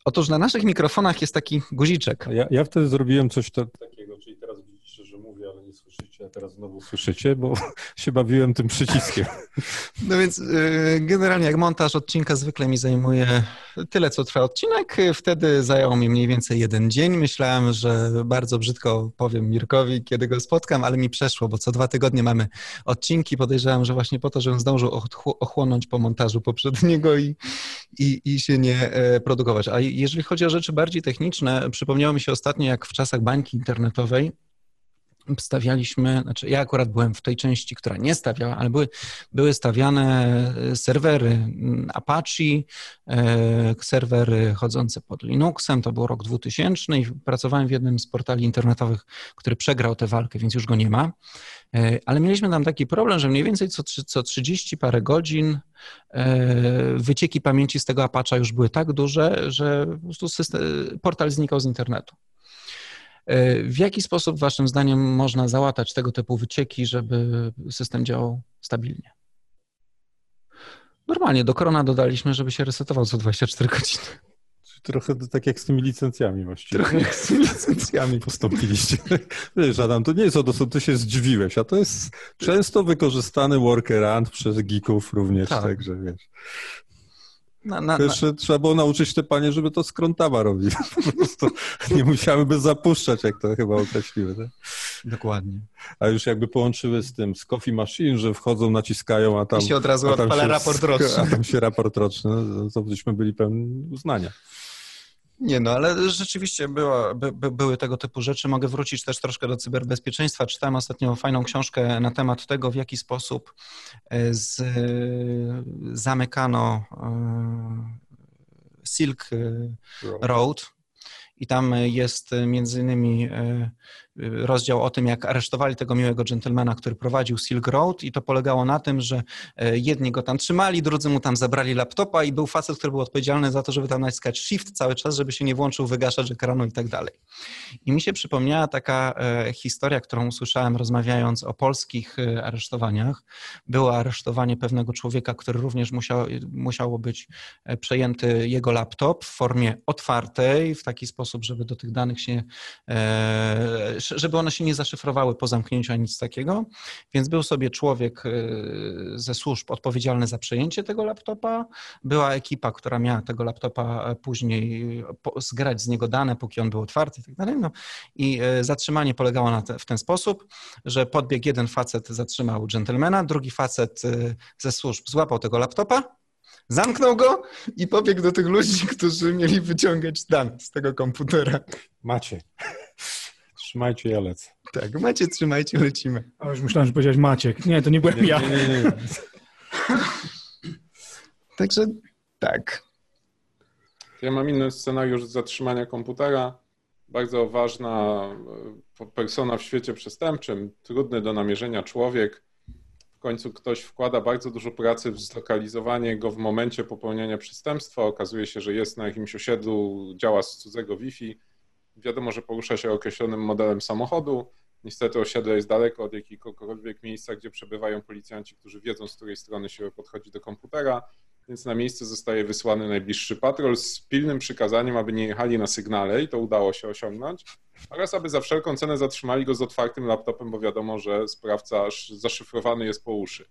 Otóż na naszych mikrofonach jest taki guziczek. Ja, ja wtedy zrobiłem coś to, takiego, czyli teraz widzicie, że mówię, ale nie słyszycie, a teraz znowu słyszycie, bo się bawiłem tym przyciskiem. No więc yy, generalnie jak montaż odcinka zwykle mi zajmuje tyle, co trwa odcinek. Wtedy zajął mi mniej więcej jeden dzień. Myślałem, że bardzo brzydko powiem Mirkowi, kiedy go spotkam, ale mi przeszło, bo co dwa tygodnie mamy odcinki. Podejrzewam, że właśnie po to, żebym zdążył ochł- ochłonąć po montażu poprzedniego i, i, i się nie e, produkować. A jeżeli chodzi o rzeczy bardziej techniczne, przypomniało mi się ostatnio, jak w czasach bańki internetowej stawialiśmy, znaczy ja akurat byłem w tej części, która nie stawiała, ale były, były stawiane serwery Apache, e, serwery chodzące pod Linuxem, to był rok 2000 i pracowałem w jednym z portali internetowych, który przegrał tę walkę, więc już go nie ma. E, Ale mieliśmy tam taki problem, że mniej więcej co, co 30 parę godzin e, wycieki pamięci z tego Apache'a już były tak duże, że po prostu system, portal znikał z internetu. E, W jaki sposób, Waszym zdaniem, można załatać tego typu wycieki, żeby system działał stabilnie? Normalnie do korona dodaliśmy, żeby się resetował co 24 godziny. Trochę tak jak z tymi licencjami właściwie. Trochę jak z tymi licencjami. Postąpiliście. Wiesz, Adam, to nie jest o to, co ty się zdziwiłeś, a to jest często wykorzystany workaround przez geeków również, Tak. także wiesz. Na, na, jeszcze trzeba było nauczyć te panie, żeby to z krątawa robili. Po prostu nie musiałyby zapuszczać, jak to chyba określiły. Tak? dokładnie. A już jakby połączyły z tym, z Coffee Machine, że wchodzą, naciskają, a tam... I się od razu odpala raport roczny. A tam się raport roczny, no, to byśmy byli pełni uznania. Nie no, ale rzeczywiście była, by, by, były tego typu rzeczy. Mogę wrócić też troszkę do cyberbezpieczeństwa. Czytałem ostatnio fajną książkę na temat tego, w jaki sposób e, z, zamykano e, Silk e, Road. I tam jest między innymi e, rozdział o tym, jak aresztowali tego miłego dżentelmena, który prowadził Silk Road i to polegało na tym, że e, jedni go tam trzymali, drudzy mu tam zabrali laptopa i był facet, który był odpowiedzialny za to, żeby tam naciskać shift cały czas, żeby się nie włączył wygaszacz ekranu i tak dalej. I mi się przypomniała taka e, historia, którą usłyszałem rozmawiając o polskich e, aresztowaniach. Było aresztowanie pewnego człowieka, który również musiał, musiało być przejęty jego laptop w formie otwartej, w taki sposób, żeby do tych danych się, żeby one się nie zaszyfrowały po zamknięciu ani nic takiego. Więc był sobie człowiek ze służb odpowiedzialny za przejęcie tego laptopa, była ekipa, która miała tego laptopa później zgrać z niego dane, póki on był otwarty i tak dalej. No. I zatrzymanie polegało na te, w ten sposób, że podbiegł jeden facet, zatrzymał dżentelmena, drugi facet ze służb złapał tego laptopa, Zamknął go i pobiegł do tych ludzi, którzy mieli wyciągać dane z tego komputera. Macie. Trzymajcie, ja lecę. Tak, macie, trzymajcie, lecimy. A już myślałem, że powiedziałeś Maciek. Nie, to nie byłem Nie, ja. nie, nie, nie. Także tak. Ja mam inny scenariusz zatrzymania komputera. Bardzo ważna e, persona w świecie przestępczym, trudny do namierzenia człowiek. W końcu ktoś wkłada bardzo dużo pracy w zlokalizowanie go w momencie popełniania przestępstwa. Okazuje się, że jest na jakimś osiedlu, działa z cudzego Wi-Fi. Wiadomo, że porusza się określonym modelem samochodu. Niestety osiedle jest daleko od jakiegokolwiek miejsca, gdzie przebywają policjanci, którzy wiedzą, z której strony się podchodzi do komputera, więc na miejsce zostaje wysłany najbliższy patrol z pilnym przykazaniem, aby nie jechali na sygnale i to udało się osiągnąć, oraz aby za wszelką cenę zatrzymali go z otwartym laptopem, bo wiadomo, że sprawca zaszyfrowany jest po uszy.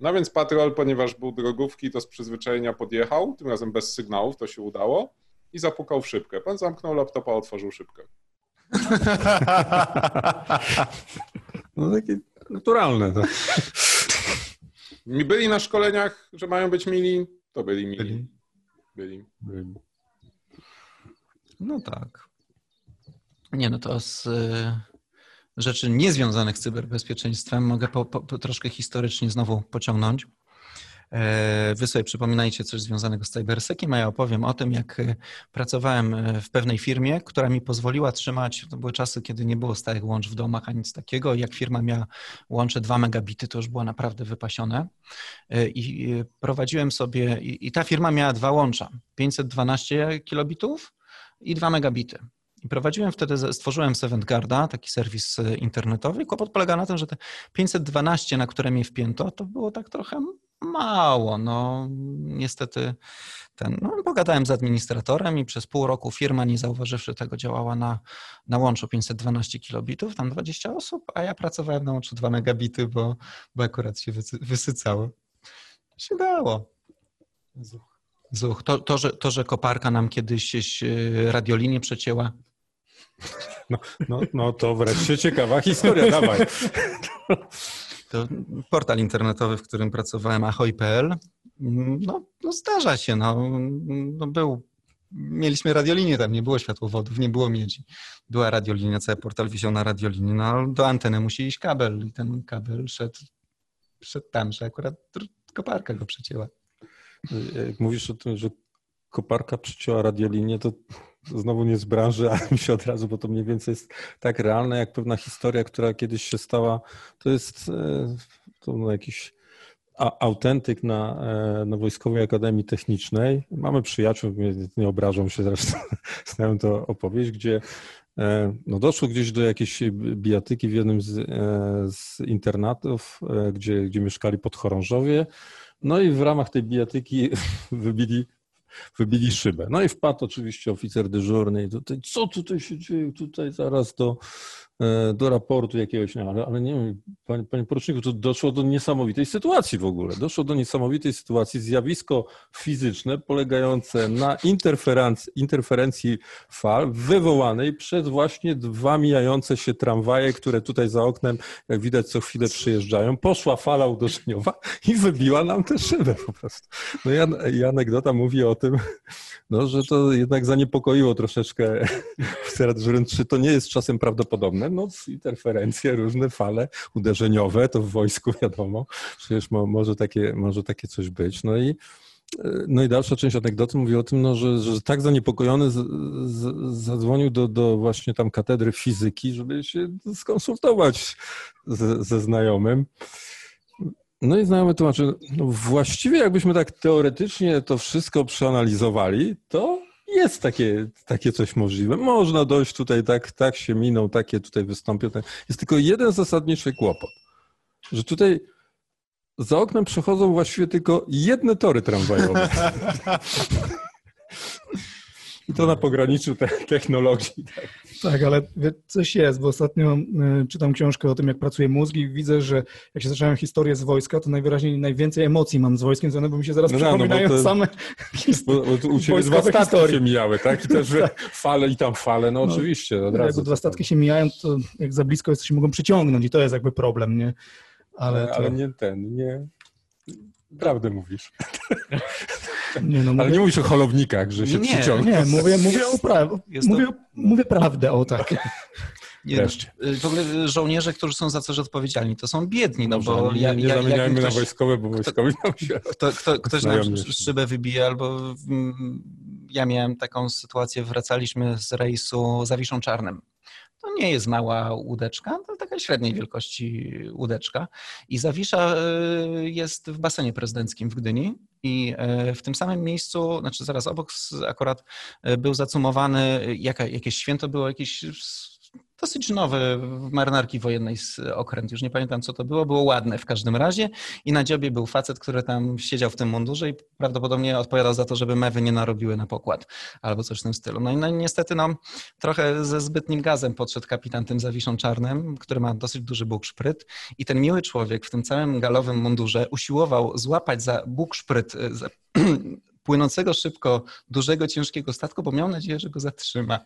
No więc patrol, ponieważ był drogówki, to z przyzwyczajenia podjechał, tym razem bez sygnałów, to się udało, i zapukał w szybkę. Pan zamknął laptopa, otworzył szybkę. No takie naturalne. To. Mi byli na szkoleniach, że mają być mili, to byli mili. Byli. Byli. No tak. Nie, no to z y, rzeczy niezwiązanych z cyberbezpieczeństwem mogę po, po, po troszkę historycznie znowu pociągnąć. E, Wy sobie przypominajcie coś związanego z cybersekiem, a ja opowiem o tym, jak e, pracowałem e, w pewnej firmie, która mi pozwoliła trzymać, to były czasy, kiedy nie było stałych łącz w domach, a nic takiego. Jak firma miała łącze 2 megabity, to już było naprawdę wypasione. I prowadziłem sobie, i, ta firma miała dwa łącza, 512 kilobitów i 2 megabity. I prowadziłem wtedy, stworzyłem Guarda, taki serwis internetowy. I kłopot polega na tym, że te 512, na które mnie wpięto, to było tak trochę mało. No, niestety ten, no, pogadałem z administratorem i przez pół roku firma, nie zauważywszy tego, działała na, na łączu 512 kilobitów, tam 20 osób, a ja pracowałem na łączu 2 megabity, bo, bo akurat się wysy, wysycało. Się dało. Zuch. To, to, że, to, że koparka nam kiedyś radiolinię przecięła, no, no, no to wreszcie ciekawa historia, dawaj. To portal internetowy, w którym pracowałem, ahoj.pl, no, no zdarza się, no, no był, mieliśmy radiolinię tam, nie było światłowodów, nie było miedzi. Była radiolinia, cały portal wisiał na radiolinii, no do anteny musi iść kabel i ten kabel szedł, szedł tam, że akurat koparka go przecięła. Jak mówisz o tym, że koparka przycięła radiolinię, to znowu nie z branży, ale mi się od razu, bo to mniej więcej jest tak realne, jak pewna historia, która kiedyś się stała. To jest e, to jakiś autentyk na, e, na Wojskowej Akademii Technicznej. Mamy przyjaciół, nie obrażą się zresztą, znają to opowieść, gdzie e, no doszło gdzieś do jakiejś bijatyki w jednym z, z internatów, gdzie, gdzie mieszkali podchorążowie. No i w ramach tej bijatyki wybili wybili szybę. No i wpadł oczywiście oficer dyżurny i tutaj, co tutaj się dzieje, tutaj zaraz e, do raportu jakiegoś, no, ale, ale nie wiem, panie, panie poruczniku, to doszło do niesamowitej sytuacji w ogóle. Doszło do niesamowitej sytuacji, zjawisko fizyczne polegające na interferencji, fal wywołanej przez właśnie dwa mijające się tramwaje, które tutaj za oknem, jak widać, co chwilę przyjeżdżają. Poszła fala uderzeniowa i wybiła nam tę szybę po prostu. No i anegdota mówi o tym, no, że to jednak zaniepokoiło troszeczkę dyżurny, czy to nie jest czasem prawdopodobne. No, interferencje, różne fale uderzeniowe, to w wojsku wiadomo, przecież mo, może, takie, może takie coś być. No i No i dalsza część anegdoty mówi o tym, no, że, że tak zaniepokojony z, z, zadzwonił do, do właśnie tam katedry fizyki, żeby się skonsultować ze, ze znajomym. No i znajomy tłumaczy, no właściwie jakbyśmy tak teoretycznie to wszystko przeanalizowali, to jest takie, takie coś możliwe. Można dojść tutaj, tak, tak się miną, takie tutaj wystąpią. Jest tylko jeden zasadniczy kłopot, że tutaj za oknem przechodzą właściwie tylko jedne tory tramwajowe. I to na pograniczu te technologii. Tak. tak, ale coś jest, bo ostatnio y, czytam książkę o tym, jak pracuje mózg i widzę, że jak się zacząłem historię z wojska, to najwyraźniej najwięcej emocji mam z wojskiem, bo mi się zaraz no, no przypominają no, to, same bo, bo u Ciebie dwa statki historii. się mijały, tak? I też fale i tam fale, no, no oczywiście. Od razu jak dwa statki się mijają, to jak za blisko jest, to się mogą przyciągnąć i to jest jakby problem, nie? Ale, to... ale nie ten, nie... Prawdę mówisz. Nie, no, mówię... Ale nie mówisz o holownikach, że się nie, przyciągnie. Nie, mówię, mówię o prawdzie. Mówię, to... mówię prawdę, o tak. Nie, no, w ogóle żołnierze, którzy są za coś odpowiedzialni, to są biedni, no Dobrze, bo... Nie, ja, nie ja, zamieniajmy ktoś, na wojskowe, bo wojskowi nam się... Kto, kto, ktoś nam szybę wybije, albo ja miałem taką sytuację, wracaliśmy z rejsu Zawiszą Czarnym. To nie jest mała łódeczka, to taka średniej wielkości łódeczka. I Zawisza e, jest w basenie prezydenckim w Gdyni. I e, w tym samym miejscu, znaczy zaraz obok akurat e, był zacumowany, jaka, jakieś święto było, jakieś dosyć nowy w marynarki wojennej okręt. Już nie pamiętam, co to było. Było ładne w każdym razie. I na dziobie był facet, który tam siedział w tym mundurze i prawdopodobnie odpowiadał za to, żeby mewy nie narobiły na pokład albo coś w tym stylu. No i no, niestety no, trochę ze zbytnim gazem podszedł kapitan tym zawiszą czarnym, który ma dosyć duży bukszpryt i ten miły człowiek w tym całym galowym mundurze usiłował złapać za bukszpryt za płynącego szybko dużego, ciężkiego statku, bo miał nadzieję, że go zatrzyma.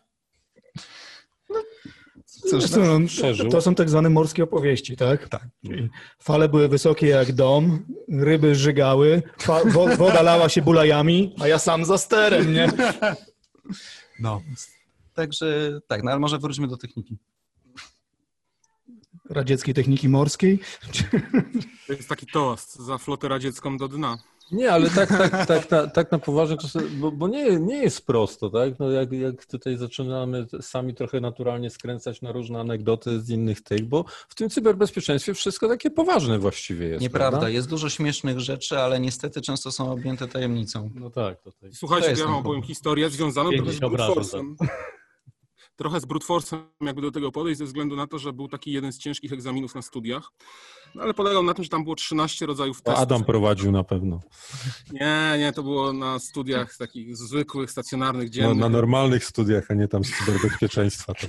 Cóż, no, to są tak zwane morskie opowieści, tak? Tak. Fale były wysokie jak dom, ryby żygały, woda lała się bulajami, a ja sam za sterem, nie? No. Także tak, no ale może wróćmy do techniki. Radzieckiej techniki morskiej. To jest taki toast za flotę radziecką do dna. Nie, ale tak, tak, tak, tak, tak na poważnie, bo, bo nie, nie jest prosto, tak? No jak, jak tutaj zaczynamy sami trochę naturalnie skręcać na różne anegdoty z innych tych, bo w tym cyberbezpieczeństwie wszystko takie poważne właściwie jest. Nieprawda, prawda? jest dużo śmiesznych rzeczy, ale niestety często są objęte tajemnicą. No tak. To tutaj. Słuchajcie, to ja wam opowiem historię związaną z brute trochę z brute jakby do tego podejść, ze względu na to, że był taki jeden z ciężkich egzaminów na studiach, no, ale polegał na tym, że tam było 13 rodzajów testów. Adam prowadził na pewno. Nie, nie, to było na studiach takich zwykłych, stacjonarnych, dziennych. No, na normalnych studiach, a nie tam z cyberbezpieczeństwa. To...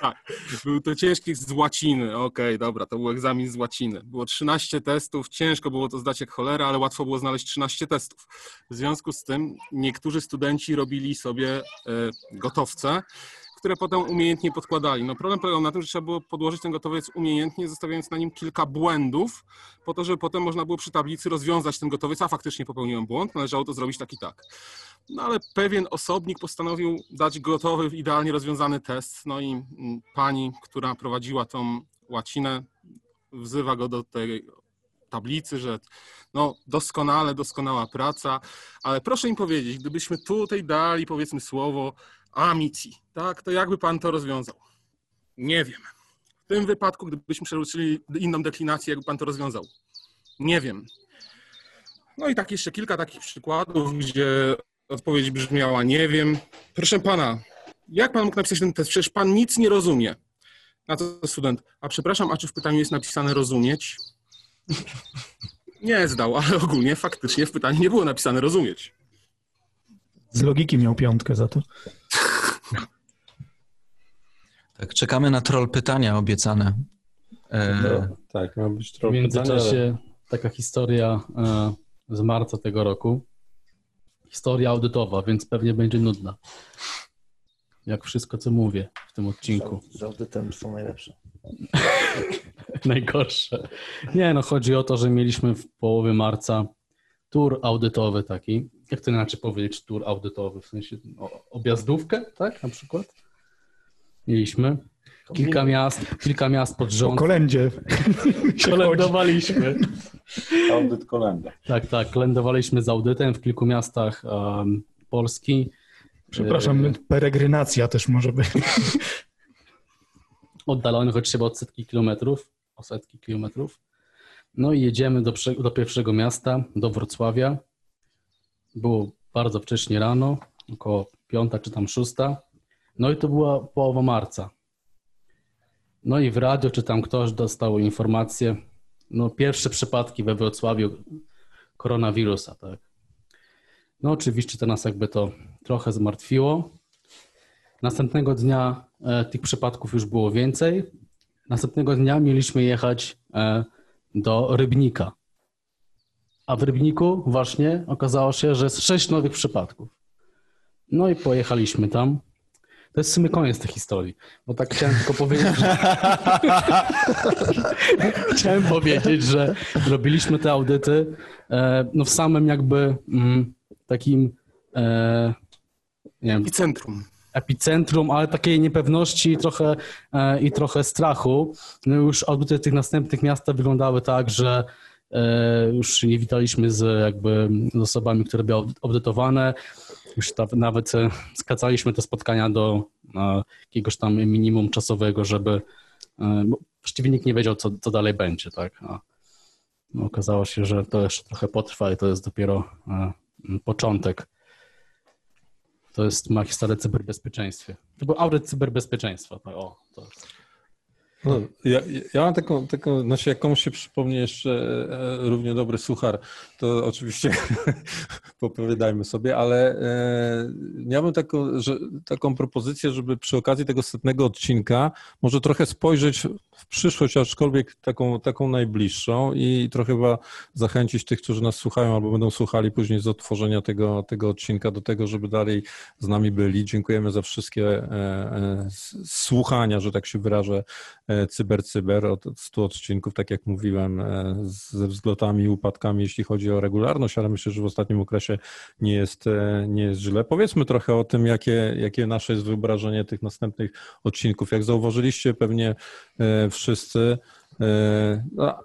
tak, był to ciężkich z łaciny, okej, okay, dobra, to był egzamin z łaciny. Było 13 testów, ciężko było to zdać jak cholera, ale łatwo było znaleźć 13 testów. W związku z tym niektórzy studenci robili sobie y, gotowce, które potem umiejętnie podkładali. No problem polegał na tym, że trzeba było podłożyć ten gotowiec umiejętnie, zostawiając na nim kilka błędów, po to, żeby potem można było przy tablicy rozwiązać ten gotowiec, a faktycznie popełniłem błąd, należało to zrobić tak i tak. No ale pewien osobnik postanowił dać gotowy, idealnie rozwiązany test, no i mm, pani, która prowadziła tą łacinę, wzywa go do tej tablicy, że no doskonale, doskonała praca, ale proszę im powiedzieć, gdybyśmy tutaj dali powiedzmy słowo Amici, tak? To jakby pan to rozwiązał? Nie wiem. W tym wypadku, gdybyśmy przerzucili inną deklinację, jakby pan to rozwiązał? Nie wiem. No i tak jeszcze kilka takich przykładów, gdzie odpowiedź brzmiała nie wiem. Proszę pana, jak pan mógł napisać ten test? Przecież pan nic nie rozumie. Na to student, a przepraszam, a czy w pytaniu jest napisane rozumieć? Nie zdał, ale ogólnie faktycznie w pytaniu nie było napisane rozumieć. Z logiki miał piątkę za to. Tak, czekamy na troll pytania obiecane. E... No, tak, ma być troll W międzyczasie pytania, taka historia e, z marca tego roku. Historia audytowa, więc pewnie będzie nudna. Jak wszystko, co mówię w tym odcinku. Z audytem są najlepsze. Najgorsze. Nie, no chodzi o to, że mieliśmy w połowie marca tur audytowy taki. Jak to inaczej powiedzieć, tur audytowy? W sensie no, objazdówkę, tak, na przykład? Mieliśmy. kilka miast, kilka miast pod O rząd. kolędzie. się chodzi. Kolędowaliśmy. Audyt kolenda. Tak, tak, kolędowaliśmy z audytem w kilku miastach em, Polski. Przepraszam, E, peregrynacja też może być. oddalonych od siebie od setki kilometrów, o setki kilometrów. No i jedziemy do, do pierwszego miasta, do Wrocławia. Było bardzo wcześnie rano, około piąta czy tam szósta. No i to była połowa marca. No i w radio czy tam ktoś dostał informację, no pierwsze przypadki we Wrocławiu koronawirusa, tak. No oczywiście to nas jakby to trochę zmartwiło. Następnego dnia e, tych przypadków już było więcej. Następnego dnia mieliśmy jechać e, do Rybnika. A w Rybniku właśnie okazało się, że jest sześć nowych przypadków. No i pojechaliśmy tam. To jest w sumie koniec tej historii, bo tak chciałem tylko powiedzieć, że... chciałem powiedzieć, że robiliśmy te audyty e, no w samym jakby mm, takim e, nie wiem, I centrum. Epicentrum, ale takiej niepewności trochę, e, i trochę strachu. No już audyty tych następnych miastach wyglądały tak, że e, już nie witaliśmy z jakby z osobami, które były audytowane. Już nawet e, skracaliśmy te spotkania do jakiegoś tam minimum czasowego, żeby właściwie nikt nie wiedział, co, co dalej będzie, tak. A no, okazało się, że to jeszcze trochę potrwa i to jest dopiero początek. To jest ma historia o cyberbezpieczeństwie. To był audyt cyberbezpieczeństwa. Tak, o, to. No, ja, ja mam taką, taką, znaczy jak komuś się przypomni jeszcze e, równie dobry suchar, to oczywiście popowiadajmy sobie, ale e, miałbym taką, że, taką propozycję, żeby przy okazji tego setnego odcinka może trochę spojrzeć w przyszłość, aczkolwiek taką, taką najbliższą i trochę chyba zachęcić tych, którzy nas słuchają albo będą słuchali później z odtworzenia tego, tego odcinka do tego, żeby dalej z nami byli. Dziękujemy za wszystkie e, e, słuchania, że tak się wyrażę, cyber, cyber od od 100 odcinków, tak jak mówiłem, ze wzlotami i upadkami, jeśli chodzi o regularność, ale myślę, że w ostatnim okresie nie jest, e, nie jest źle. Powiedzmy trochę o tym, jakie, jakie nasze jest wyobrażenie tych następnych odcinków. Jak zauważyliście pewnie e, wszyscy,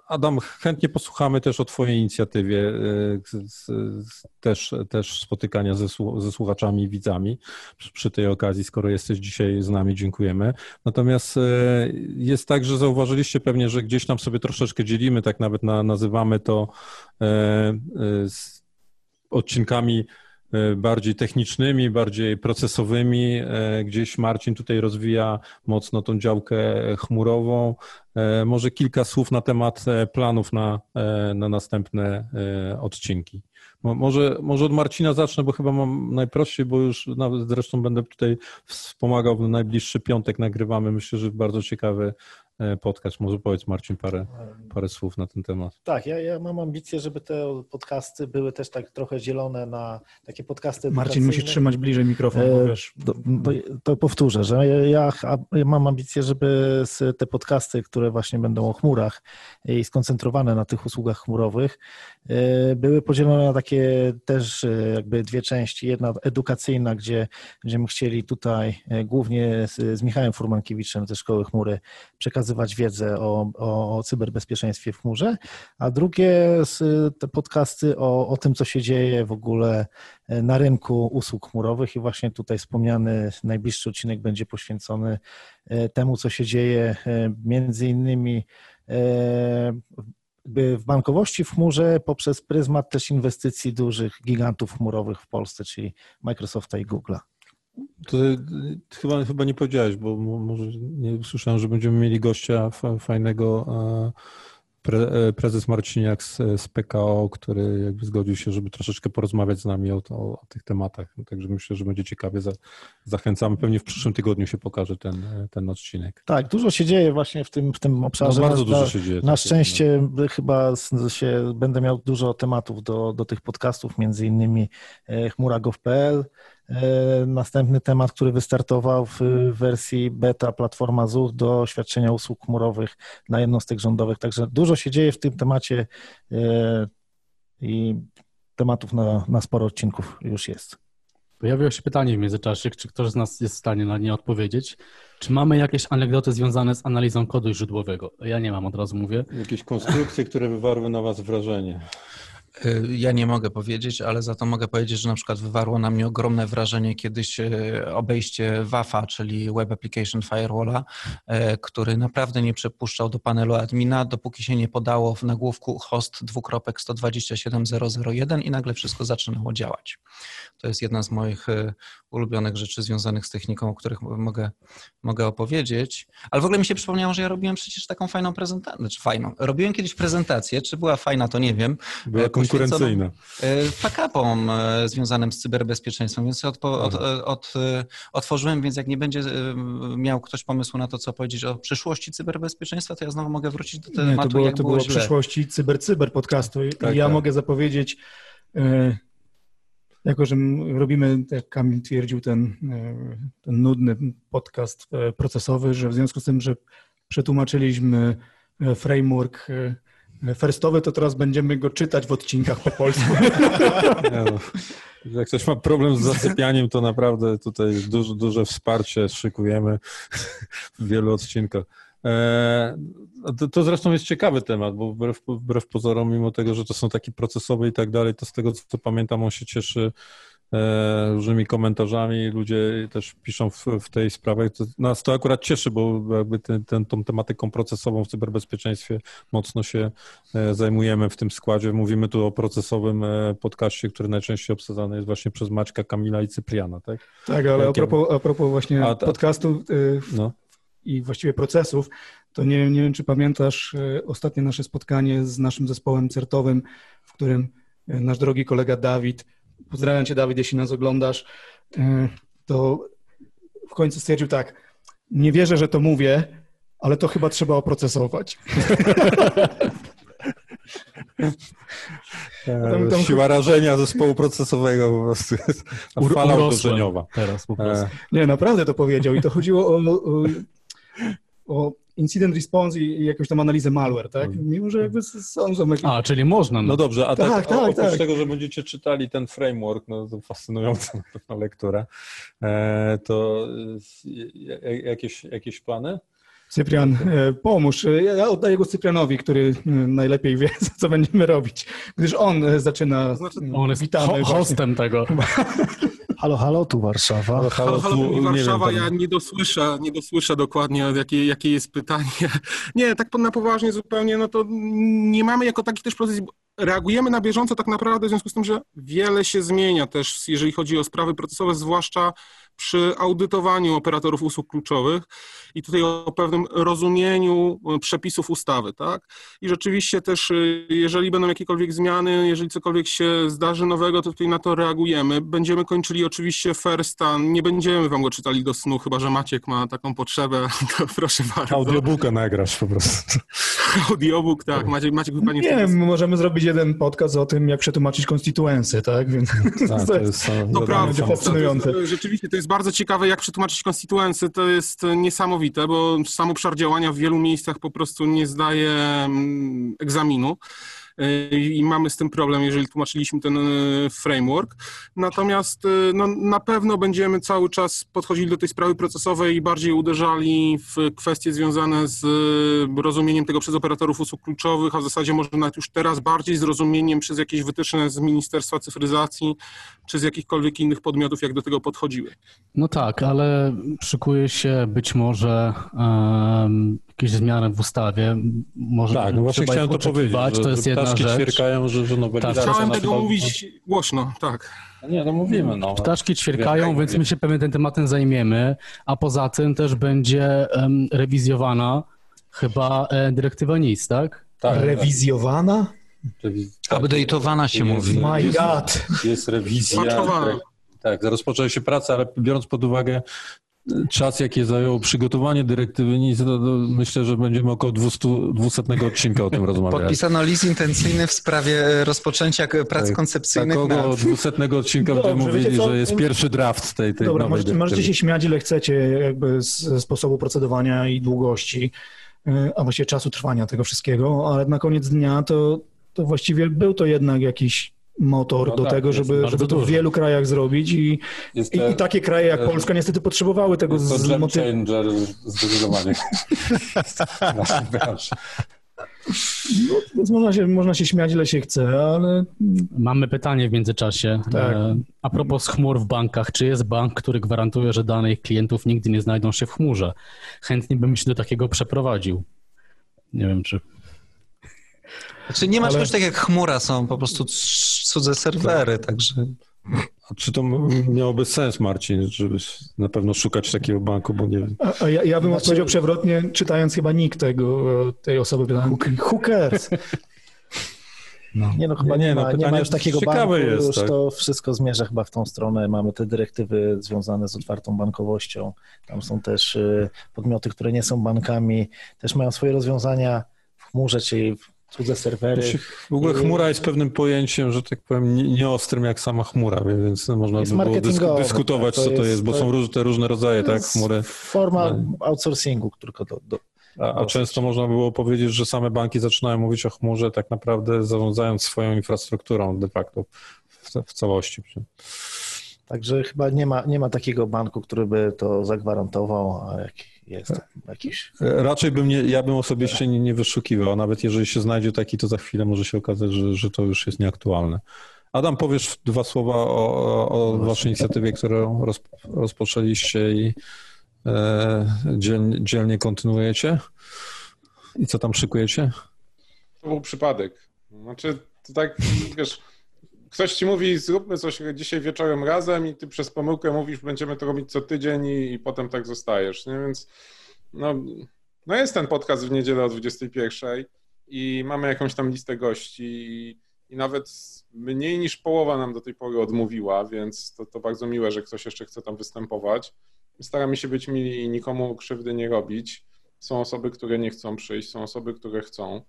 Adam, chętnie posłuchamy też o Twojej inicjatywie, e, też, też spotykania ze, ze słuchaczami i widzami przy, tej okazji, skoro jesteś dzisiaj z nami, dziękujemy. Natomiast e, jest tak, że zauważyliście pewnie, że gdzieś tam sobie troszeczkę dzielimy, tak nawet na, nazywamy to e, e, odcinkami e, bardziej technicznymi, bardziej procesowymi. E, Gdzieś Marcin tutaj rozwija mocno tą działkę chmurową. E, Może kilka słów na temat e, planów na, e, na następne e, odcinki. Mo- Może, może od Marcina zacznę, bo chyba mam najprościej, bo już nawet zresztą będę tutaj wspomagał w najbliższy piątek nagrywamy. Myślę, że bardzo ciekawy e, podcast. Może powiedz Marcin parę, parę słów na ten temat. Tak, ja, ja mam ambicje, żeby te podcasty były też tak trochę dzielone na takie podcasty Marcin musi trzymać bliżej mikrofon, bo E, wiesz. To, to, to powtórzę, że ja, ja, ja mam ambicje, żeby z- te podcasty, które właśnie będą o chmurach i skoncentrowane na tych usługach chmurowych, e, były podzielone na takie też e, jakby dwie części. Jedna edukacyjna, gdzie będziemy chcieli tutaj e, głównie z, z Michałem Furmankiewiczem ze Szkoły Chmury przekazywać wiedzę o, o, o cyberbezpieczeństwie w chmurze, a drugie te podcasty o, o tym, co się dzieje w ogóle e, na rynku usług chmurowych i właśnie tutaj wspomniany najbliższy odcinek będzie poświęcony e, temu, co się dzieje e, między innymi e, w bankowości w chmurze poprzez pryzmat też inwestycji dużych gigantów chmurowych w Polsce, czyli Microsofta i Google'a. To y, chyba, chyba nie powiedziałeś, bo mo- może nie usłyszałem, że będziemy mieli gościa fa- fajnego pre, e, prezes Marciniak z, z PKO, który jakby zgodził się, żeby troszeczkę porozmawiać z nami o, to, o tych tematach. Także myślę, że będzie ciekawie. Za, zachęcamy. Pewnie w przyszłym tygodniu się pokaże ten, ten odcinek. Tak, dużo się dzieje właśnie w tym, w tym obszarze. No, bardzo Na- dużo na- się dzieje, Na tak, szczęście chyba s- się, będę miał dużo tematów do, do tych podcastów, między innymi e, chmura.gov.pl. E, Następny temat, który wystartował w wersji beta platforma ZUS do świadczenia usług chmurowych dla jednostek rządowych. Także dużo się dzieje w tym temacie e, i tematów na, na sporo odcinków już jest. Pojawiło się pytanie w międzyczasie, czy ktoś z nas jest w stanie na nie odpowiedzieć. Czy mamy jakieś anegdoty związane z analizą kodu źródłowego? Ja nie mam, od razu mówię. Jakieś konstrukcje, które wywarły na was wrażenie. Y, Ja nie mogę powiedzieć, ale za to mogę powiedzieć, że na przykład wywarło na mnie ogromne wrażenie kiedyś y, obejście WAF-a, czyli Web Application Firewalla, y, który naprawdę nie przepuszczał do panelu admina, dopóki się nie podało w nagłówku host dwukropek 127.001 i nagle wszystko zaczynało działać. To jest jedna z moich ulubionych rzeczy związanych z techniką, o których mogę, mogę opowiedzieć. Ale w ogóle mi się przypomniało, że ja robiłem przecież taką fajną prezentację, znaczy fajną. Robiłem kiedyś prezentację, czy była fajna, to nie wiem. Była e, konkurencyjna. e, Fuck-upom e, związanym z cyberbezpieczeństwem, więc od, od, Aha. od, e, otworzyłem, więc jak nie będzie e, miał ktoś pomysłu na to, co powiedzieć o przyszłości cyberbezpieczeństwa, to ja znowu mogę wrócić do Nie, tematu, to było, jak to było, było źle. przyszłości cyber-cyber podcastu. I Tak, ja tak. mogę zapowiedzieć, e, jako że robimy, jak Kamil twierdził, ten, e, ten nudny podcast e, procesowy, że w związku z tym, że przetłumaczyliśmy e, framework e, firstowy, to teraz będziemy go czytać w odcinkach po polsku. No. Jak ktoś ma problem z zasypianiem, to naprawdę tutaj duże, duże wsparcie szykujemy w wielu odcinkach. E, to, to zresztą jest ciekawy temat, bo wbrew, wbrew pozorom, mimo tego, że to są takie procesowe i tak dalej, to z tego co pamiętam, on się cieszy różnymi komentarzami, ludzie też piszą w, w tej sprawie. To, nas to akurat cieszy, bo jakby ten, ten, tą tematyką procesową w cyberbezpieczeństwie mocno się e, zajmujemy w tym składzie. Mówimy tu o procesowym e, podcaście, który najczęściej obsadzany jest właśnie przez Maćka, Kamila i Cypriana, tak? Tak, ale a propos, a propos właśnie A ta- podcastu y, No. i właściwie procesów, to nie, nie wiem, czy pamiętasz y, ostatnie nasze spotkanie z naszym zespołem certowym, w którym y, nasz drogi kolega Dawid, pozdrawiam cię Dawid, jeśli nas oglądasz, y, to w końcu stwierdził tak, nie wierzę, że to mówię, ale to chyba trzeba oprocesować. Tam- tam- E, Siła rażenia zespołu procesowego po prostu fala uderzeniowa. Teraz po prostu. E, Nie, naprawdę to powiedział i to chodziło o, o, o incident response i i jakąś tam analizę malware, tak? Mimo, że jakby są, jakieś... A, czyli można. No dobrze, a tak, Tak, tak, oprócz tak. tego, że będziecie czytali ten framework, no to fascynująca na pewno lektura, e, to e, j- jakieś, jakieś plany? Cyprian, e, pomóż. E, Ja oddaję go Cyprianowi, który e, najlepiej wie, co będziemy robić, gdyż on e, zaczyna. Znaczy, On jest witamy ho- właśnie. hostem tego. Halo, halo, tu Warszawa. Halo, halo, tu, mówi nie Warszawa, wiem, ja nie dosłyszę, nie dosłyszę dokładnie, jakie, jakie jest pytanie. Nie, tak na poważnie zupełnie, no to nie mamy jako taki też proces, reagujemy na bieżąco tak naprawdę w związku z tym, że wiele się zmienia też, jeżeli chodzi o sprawy procesowe, zwłaszcza przy audytowaniu operatorów usług kluczowych i tutaj o pewnym rozumieniu e, przepisów ustawy, tak? I rzeczywiście też, y, jeżeli będą jakiekolwiek zmiany, jeżeli cokolwiek się zdarzy nowego, to tutaj na to reagujemy. Będziemy kończyli oczywiście firsta, nie będziemy wam go czytali do snu, chyba że Maciek ma taką potrzebę, to proszę bardzo. Audiobooka nagrasz po prostu. Audiobook, tak, Maciek, Maciek chyba nie Nie możemy zrobić jeden podcast o tym, jak przetłumaczyć konstytuensy, tak? Więc Tak, to jest, To wiadomo, prawda. będzie fascynujące. To jest, rzeczywiście, to jest bardzo ciekawe, jak przetłumaczyć konstytuencję. To jest e, niesamowite, bo sam obszar działania w wielu miejscach po prostu nie zdaje mm, egzaminu. E, I mamy z tym problem, jeżeli tłumaczyliśmy ten e, framework. Natomiast e, no, na pewno będziemy cały czas podchodzili do tej sprawy procesowej i bardziej uderzali w kwestie związane z rozumieniem tego przez operatorów usług kluczowych, a w zasadzie może nawet już teraz bardziej zrozumieniem przez jakieś wytyczne z Ministerstwa Cyfryzacji czy z jakichkolwiek innych podmiotów, jak do tego podchodziły. No tak, ale szykuje się być może em, jakieś zmiany w ustawie. Może Tak, no właśnie trzeba chciałem to powiedzieć, że, to jest że jedna ptaszki rzecz. ćwierkają, że, że nowelizacja... Tak, Chciałem tego mówić głośno, tak. Nie, no mówimy, no. Ptaszki ćwierkają, więc my się pewnie tym tematem zajmiemy, a poza tym też będzie em, rewizjowana chyba e, dyrektywa NIS, tak? Tak, Rewizjowana? tak. Tak, Update'owana się jest- mówi. My jest- God. Jest rewizja. Patchowana. Tak, tak, rozpoczęły się prace, ale biorąc pod uwagę czas, jaki zajęło przygotowanie dyrektywy NIS, to, to myślę, że będziemy około 200, 200 odcinka o tym rozmawiać. Podpisano list intencyjny w sprawie rozpoczęcia prac Tak, koncepcyjnych Tak, około nad 200 odcinka Dobrze, będziemy mówili, co? że jest pierwszy draft tej, tej Dobra, nowej możecie, możecie się śmiać ile chcecie jakby z ze sposobu procedowania i długości, y, a właściwie czasu trwania tego wszystkiego, ale na koniec dnia to, to właściwie był to jednak jakiś motor No do tak, tego, żeby, żeby to w dużo. wielu krajach zrobić i, i, te- i takie kraje jak Polska niestety potrzebowały tego Jest to z game changer zdecydowanie w. No, więc można, się, można się śmiać ile się chce, ale Mamy pytanie w międzyczasie. Tak. E, A propos chmur w bankach, czy jest bank, który gwarantuje, że dane ich klientów nigdy nie znajdą się w chmurze? Chętnie bym się do takiego przeprowadził. Nie wiem, czy. Znaczy nie ma Ale- czegoś tak jak chmura, są po prostu cudze serwery, także... A czy to miałoby sens, Marcin, żeby na pewno szukać takiego banku, bo nie wiem. a, a ja, ja bym Znaczy- odpowiedział przewrotnie, czytając chyba nick tego, tej osoby, pytałem, cares? No. Nie no, chyba Nie, nie, nie, no, ma, nie ma już takiego banku, jest, już tak. to wszystko zmierza chyba w tą stronę. Mamy te dyrektywy związane z otwartą bankowością. Tam są też y, podmioty, które nie są bankami, też mają swoje rozwiązania w chmurze, czyli w cudze serwery. Znaczy, W ogóle chmura jest pewnym pojęciem, że tak powiem, nie- nieostrym jak sama chmura, więc można Jest by było dysk- dyskutować, tak, to co to jest- bo to- są róż, te różne rodzaje, tak, chmury. Forma No. outsourcingu tylko do, do, A, a często można było powiedzieć, że same banki zaczynają mówić o chmurze tak naprawdę zarządzając swoją infrastrukturą de facto w, w całości. Także chyba nie ma, nie ma takiego banku, który by to zagwarantował, a jak jest jakiś... E, Raczej bym nie, ja bym osobiście nie, nie wyszukiwał, a nawet jeżeli się znajdzie taki, to za chwilę może się okazać, że, że to już jest nieaktualne. Adam, powiesz dwa słowa o, o waszej inicjatywie, którą roz, rozpoczęliście i e, dzielnie, dzielnie kontynuujecie? I co tam szykujecie? To był przypadek. Znaczy, to tak, wiesz, ktoś ci mówi, zróbmy coś dzisiaj wieczorem razem i ty przez pomyłkę mówisz, będziemy to robić co tydzień i, i potem tak zostajesz, nie? Więc no, no jest ten podcast w niedzielę o 21 i mamy jakąś tam listę gości i, i nawet mniej niż połowa nam do tej pory odmówiła, więc to, to bardzo miłe, że ktoś jeszcze chce tam występować. Staramy się być mili i nikomu krzywdy nie robić. Są osoby, które nie chcą przyjść, są osoby, które chcą.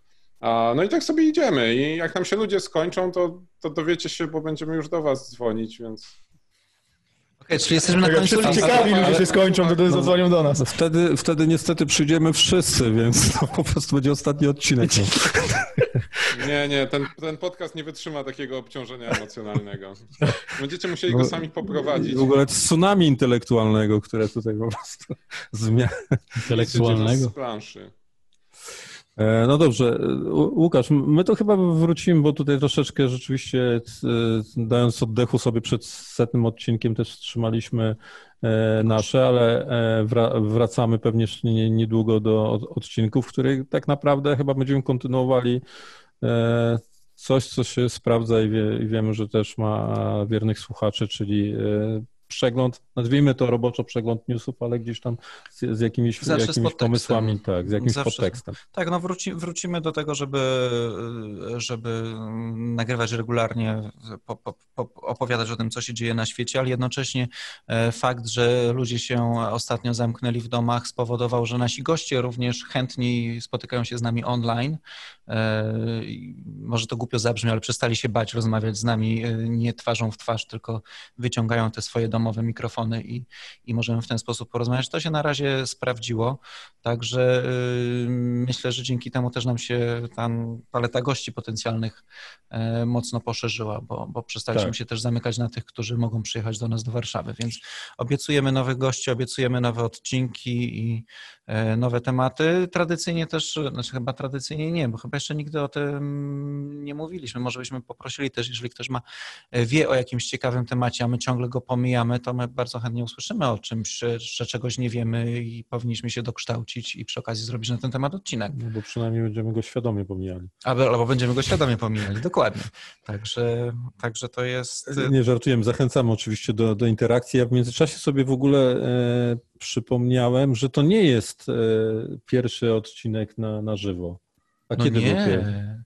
No i tak sobie idziemy i jak nam się ludzie skończą, to, to dowiecie się, bo będziemy już do was dzwonić, więc... Okej, czyli jesteśmy na Tak końcu wszyscy ciekawi, ludzie się skończą, to no- zadzwonią do nas. No wtedy, wtedy niestety przyjdziemy wszyscy, więc to po prostu będzie ostatni odcinek. Nie, nie, ten, ten podcast nie wytrzyma takiego obciążenia emocjonalnego. Będziecie musieli go sami poprowadzić. W ogóle tsunami intelektualnego, które tutaj po prostu zmienia. Intelektualnego. Z planszy. E, No dobrze, U- Łukasz, my to chyba wrócimy, bo tutaj troszeczkę rzeczywiście e, dając oddechu sobie przed setnym odcinkiem też wstrzymaliśmy e, nasze, ale e, wra- wracamy pewnie niedługo do od- odcinków, w których tak naprawdę chyba będziemy kontynuowali e, coś, co się sprawdza i, wie, i wiemy, że też ma wiernych słuchaczy, czyli e, przegląd, nazwijmy to roboczo przegląd newsów, ale gdzieś tam z, z jakimiś, Zawsze z jakimiś podtekstem. pomysłami, tak, z jakimś Zawsze- podtekstem. Tak, no wróci, wrócimy do tego, żeby, żeby nagrywać regularnie, po, po, po, opowiadać o tym, co się dzieje na świecie, ale jednocześnie e, fakt, że ludzie się ostatnio zamknęli w domach spowodował, że nasi goście również chętniej spotykają się z nami online. E, Może to głupio zabrzmi, ale przestali się bać rozmawiać z nami e, nie twarzą w twarz, tylko wyciągają te swoje domowe mikrofony i, i możemy w ten sposób porozmawiać. To się na razie sprawdziło, także y, myślę, że dzięki temu też nam się ta paleta gości potencjalnych e, mocno poszerzyła, bo, bo przestaliśmy Tak. się też zamykać na tych, którzy mogą przyjechać do nas do Warszawy, więc obiecujemy nowych gości, obiecujemy nowe odcinki i nowe tematy. Tradycyjnie też, znaczy chyba tradycyjnie nie, bo chyba jeszcze nigdy o tym nie mówiliśmy. Może byśmy poprosili też, jeżeli ktoś ma, e, wie o jakimś ciekawym temacie, a my ciągle go pomijamy, to my bardzo chętnie usłyszymy o czymś, że, że czegoś nie wiemy i powinniśmy się dokształcić i przy okazji zrobić na ten temat odcinek. No bo przynajmniej będziemy go świadomie pomijali. Albo, albo będziemy go świadomie pomijali, dokładnie. Także, także to jest... Nie żartujemy, zachęcamy oczywiście do, do interakcji. Ja w międzyczasie sobie w ogóle e, przypomniałem, że to nie jest e, pierwszy odcinek na, na żywo. A No kiedy był nie. pierwszy?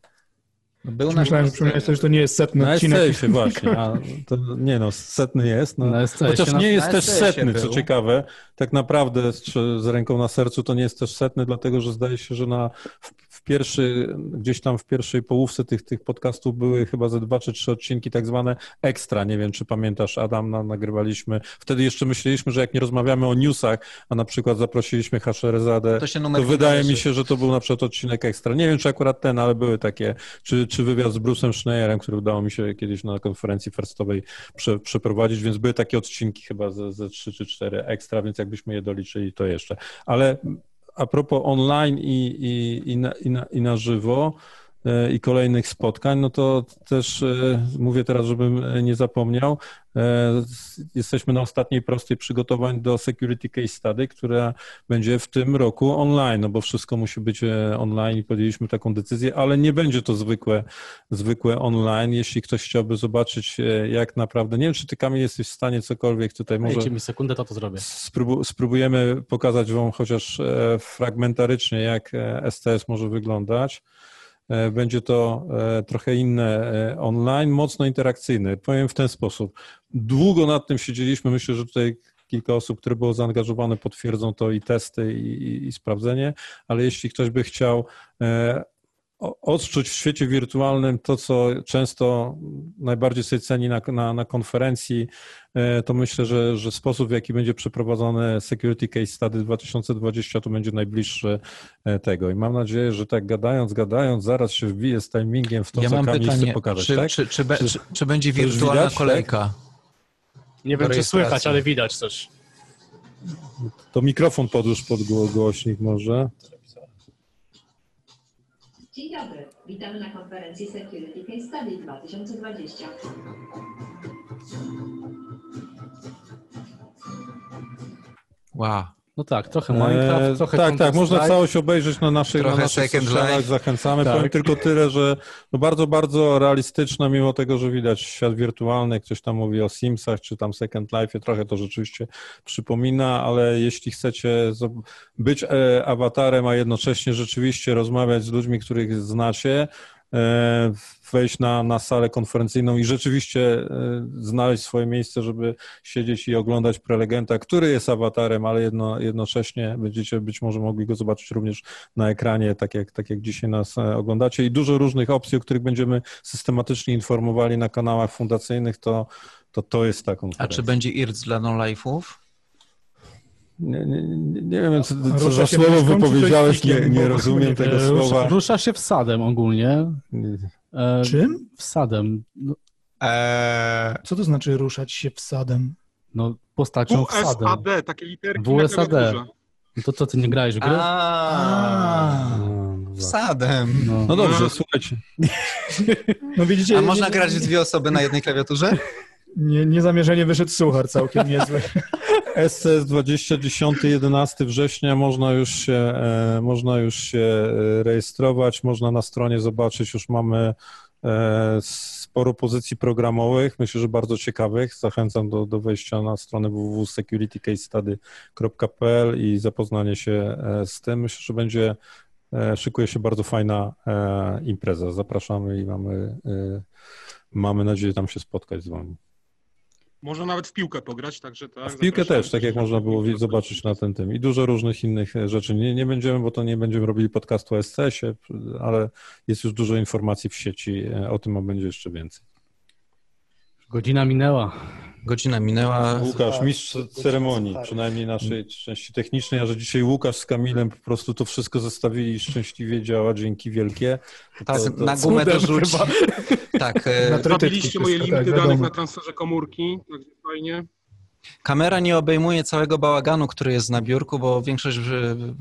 No Był na Myślałem, że to nie jest setny Na odcinek. SCS-ie właśnie. A, to, nie no, setny jest. No. Na Chociaż na- nie jest na też setny, co był. ciekawe. Tak naprawdę z, z ręką na sercu to nie jest też setny, dlatego że zdaje się, że na, w pierwszy, gdzieś tam w pierwszej połówce tych, tych podcastów były chyba ze dwa czy trzy odcinki tak zwane ekstra. Nie wiem, czy pamiętasz, Adam, na, nagrywaliśmy. Wtedy jeszcze myśleliśmy, że jak nie rozmawiamy o newsach, a na przykład zaprosiliśmy Hasherezadę, To to, wydaje mi się, że to był na przykład odcinek ekstra. Nie wiem, czy akurat ten, ale były takie, czy, czy wywiad z Bruce'em Schneierem, który udało mi się kiedyś na konferencji firstowej prze, przeprowadzić, więc były takie odcinki chyba ze, ze trzy czy cztery ekstra, więc jakbyśmy je doliczyli, to jeszcze. Ale a propos online i, i, i, na, i, na, i na żywo i kolejnych spotkań, no to też e, mówię teraz, żebym nie zapomniał, e, jesteśmy na ostatniej prostej przygotowań do Security Case Study, która będzie w tym roku online, no bo wszystko musi być e, online i podjęliśmy taką decyzję, ale nie będzie to zwykłe, zwykłe online. Jeśli ktoś chciałby zobaczyć, jak naprawdę, nie wiem, czy ty Kamil jesteś w stanie cokolwiek tutaj może... Dajcie mi sekundę, to to zrobię. Sprób- spróbujemy pokazać Wam chociaż fragmentarycznie, jak STS może wyglądać. E, Będzie to e, trochę inne e, online, mocno interakcyjne. Powiem w ten sposób. Długo nad tym siedzieliśmy. Myślę, że tutaj kilka osób, które było zaangażowane, potwierdzą to i testy, i, i, i sprawdzenie, ale jeśli ktoś by chciał odczuć w świecie wirtualnym to, co często najbardziej sobie ceni na, na, na konferencji, e, to myślę, że, że sposób, w jaki będzie przeprowadzony Security Case Study 2020, to będzie najbliższy e, tego. I mam nadzieję, że tak gadając, gadając, zaraz się wbije z timingiem w to, Ja co mam Kamil chce pytanie, pokazać, czy, tak? czy, czy, be, Czy- czy, będzie wirtualna widać, tak? kolejka? Nie Do wiem, czy słychać, ale widać coś. To mikrofon podłóż pod gło- głośnik może. Dzień dobry, witamy na konferencji Security Case Study 2020. Wow. No tak, trochę Minecraft, Eee, trochę tak, tak, można całość obejrzeć na naszych, na naszych socialach, zachęcamy. Tak. Powiem tylko tyle, że no bardzo, bardzo realistyczne, mimo tego, że widać świat wirtualny, ktoś tam mówi o Simsach, czy tam Second Life, trochę to rzeczywiście przypomina, ale jeśli chcecie być e, awatarem, a jednocześnie rzeczywiście rozmawiać z ludźmi, których znacie, wejść na, na salę konferencyjną i rzeczywiście e, znaleźć swoje miejsce, żeby siedzieć i oglądać prelegenta, który jest awatarem, ale jedno, jednocześnie będziecie być może mogli go zobaczyć również na ekranie, tak jak, tak jak dzisiaj nas e, oglądacie i dużo różnych opcji, o których będziemy systematycznie informowali na kanałach fundacyjnych, to to, to jest ta A czy będzie IRC dla no-life'ów? Nie, nie, nie, wiem, co, co Rusza za słowo wypowiedziałeś, nie, nie rozumiem tego wiem. słowa. Rusza się wsadem ogólnie. E, Czym? Wsadem. No, Eee, Co to znaczy ruszać się wsadem? no postacią wsadem. WSAD, takie literki WSAD. No to co, ty nie grałeś w gry? a, No, no, wsadem. No. no dobrze, słuchajcie. No widzicie, A można grać w dwie osoby na jednej klawiaturze? Nie, niezamierzenie wyszedł suchar całkiem niezły. SCS 20, 10, 11 września można już się, e, można już się e, rejestrować, można na stronie zobaczyć, już mamy e, sporo pozycji programowych, myślę, że bardzo ciekawych. Zachęcam do, do wejścia na stronę www.securitycasestudy.pl i zapoznanie się z tym. Myślę, że będzie, szykuje się bardzo fajna impreza. Zapraszamy i mamy, mamy nadzieję tam się spotkać z wami. Można nawet w piłkę pograć, także tak. W piłkę też, tak jak można było zobaczyć na tym tym. I dużo różnych innych e, rzeczy. Nie, nie będziemy, bo to nie będziemy robili podcastu o SCS-ie, ale jest już dużo informacji w sieci e, o tym, a będzie jeszcze więcej. Godzina minęła. Godzina minęła. Łukasz, mistrz ceremonii, przynajmniej naszej części technicznej, a że dzisiaj Łukasz z Kamilem po prostu to wszystko zestawili i szczęśliwie działa, dzięki wielkie. Tak, To- to- na gumę dorzuci. chyba. Tak, e, trytytki Zabiliście moje limity tak, danych na transferze komórki, także fajnie. Kamera nie obejmuje całego bałaganu, który jest na biurku, bo większość,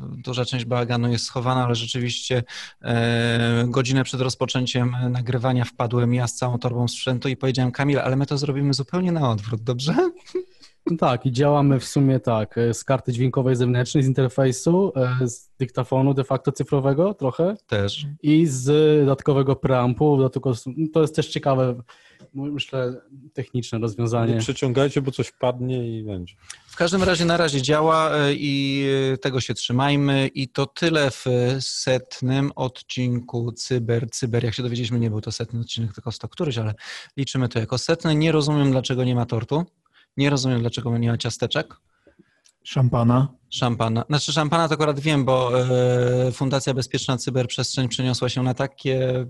duża część bałaganu jest schowana, ale rzeczywiście e, godzinę przed rozpoczęciem nagrywania wpadłem ja z całą torbą sprzętu i powiedziałem Kamil, ale my to zrobimy zupełnie na odwrót, dobrze? No tak, i działamy w sumie tak, e, z karty dźwiękowej zewnętrznej, z interfejsu, e, z dyktafonu de facto cyfrowego trochę Też. i z dodatkowego preampu. Dlatego to jest też ciekawe, myślę, techniczne Nie rozwiązanie. przeciągajcie, bo coś padnie i będzie. W każdym razie na razie działa e, i tego się trzymajmy i to tyle w setnym odcinku Cyber. Cyber, jak się dowiedzieliśmy, nie był to setny odcinek, tylko sto któryś, ale liczymy to jako setny. Nie rozumiem, dlaczego nie ma tortu. Nie rozumiem, dlaczego nie ma ciasteczek. Szampana. Szampana. Znaczy szampana to akurat wiem, bo e, Fundacja Bezpieczna Cyberprzestrzeń przeniosła się na takie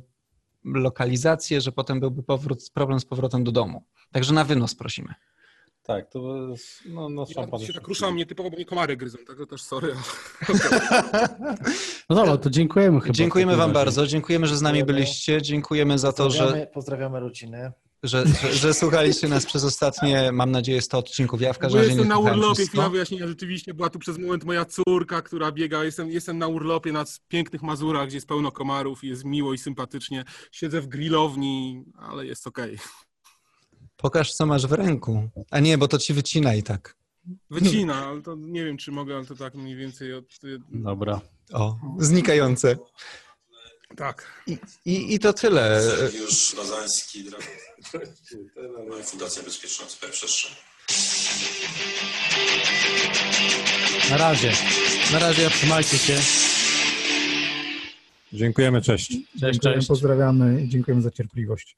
lokalizacje, że potem byłby powrót, problem z powrotem do domu. Także na wynos prosimy. Tak, to jest, no, no Ja szampan. się tak ruszam nietypowo, bo mnie komary gryzą, także też sorry. No dobra, to dziękujemy chyba. Dziękujemy Wam razie. bardzo, dziękujemy, że z nami byliście, dziękujemy za to, że, Pozdrawiamy, pozdrawiamy rodziny. Że, że, że słuchaliście nas przez ostatnie, mam nadzieję, 100 odcinków. Ja w każdym razie jestem nie na urlopie, przez 100. chwila wyjaśnienia, rzeczywiście była tu przez moment moja córka, która biega, jestem, jestem na urlopie na pięknych Mazurach, gdzie jest pełno komarów, jest miło i sympatycznie, siedzę w grillowni, ale jest okej. Pokaż, co masz w ręku. A nie, bo to ci wycina i tak. Wycina, ale to nie wiem, czy mogę, ale to tak mniej więcej od... Dobra. O, znikające. Tak. I, i, i to tyle. Sergiusz Lazański, Fundacja Bezpieczna Cyberprzestrzeń. Na razie. Na razie. Trzymajcie się. Dziękujemy, cześć. Cześć, Dziękujemy, cześć. pozdrawiamy i dziękujemy za cierpliwość.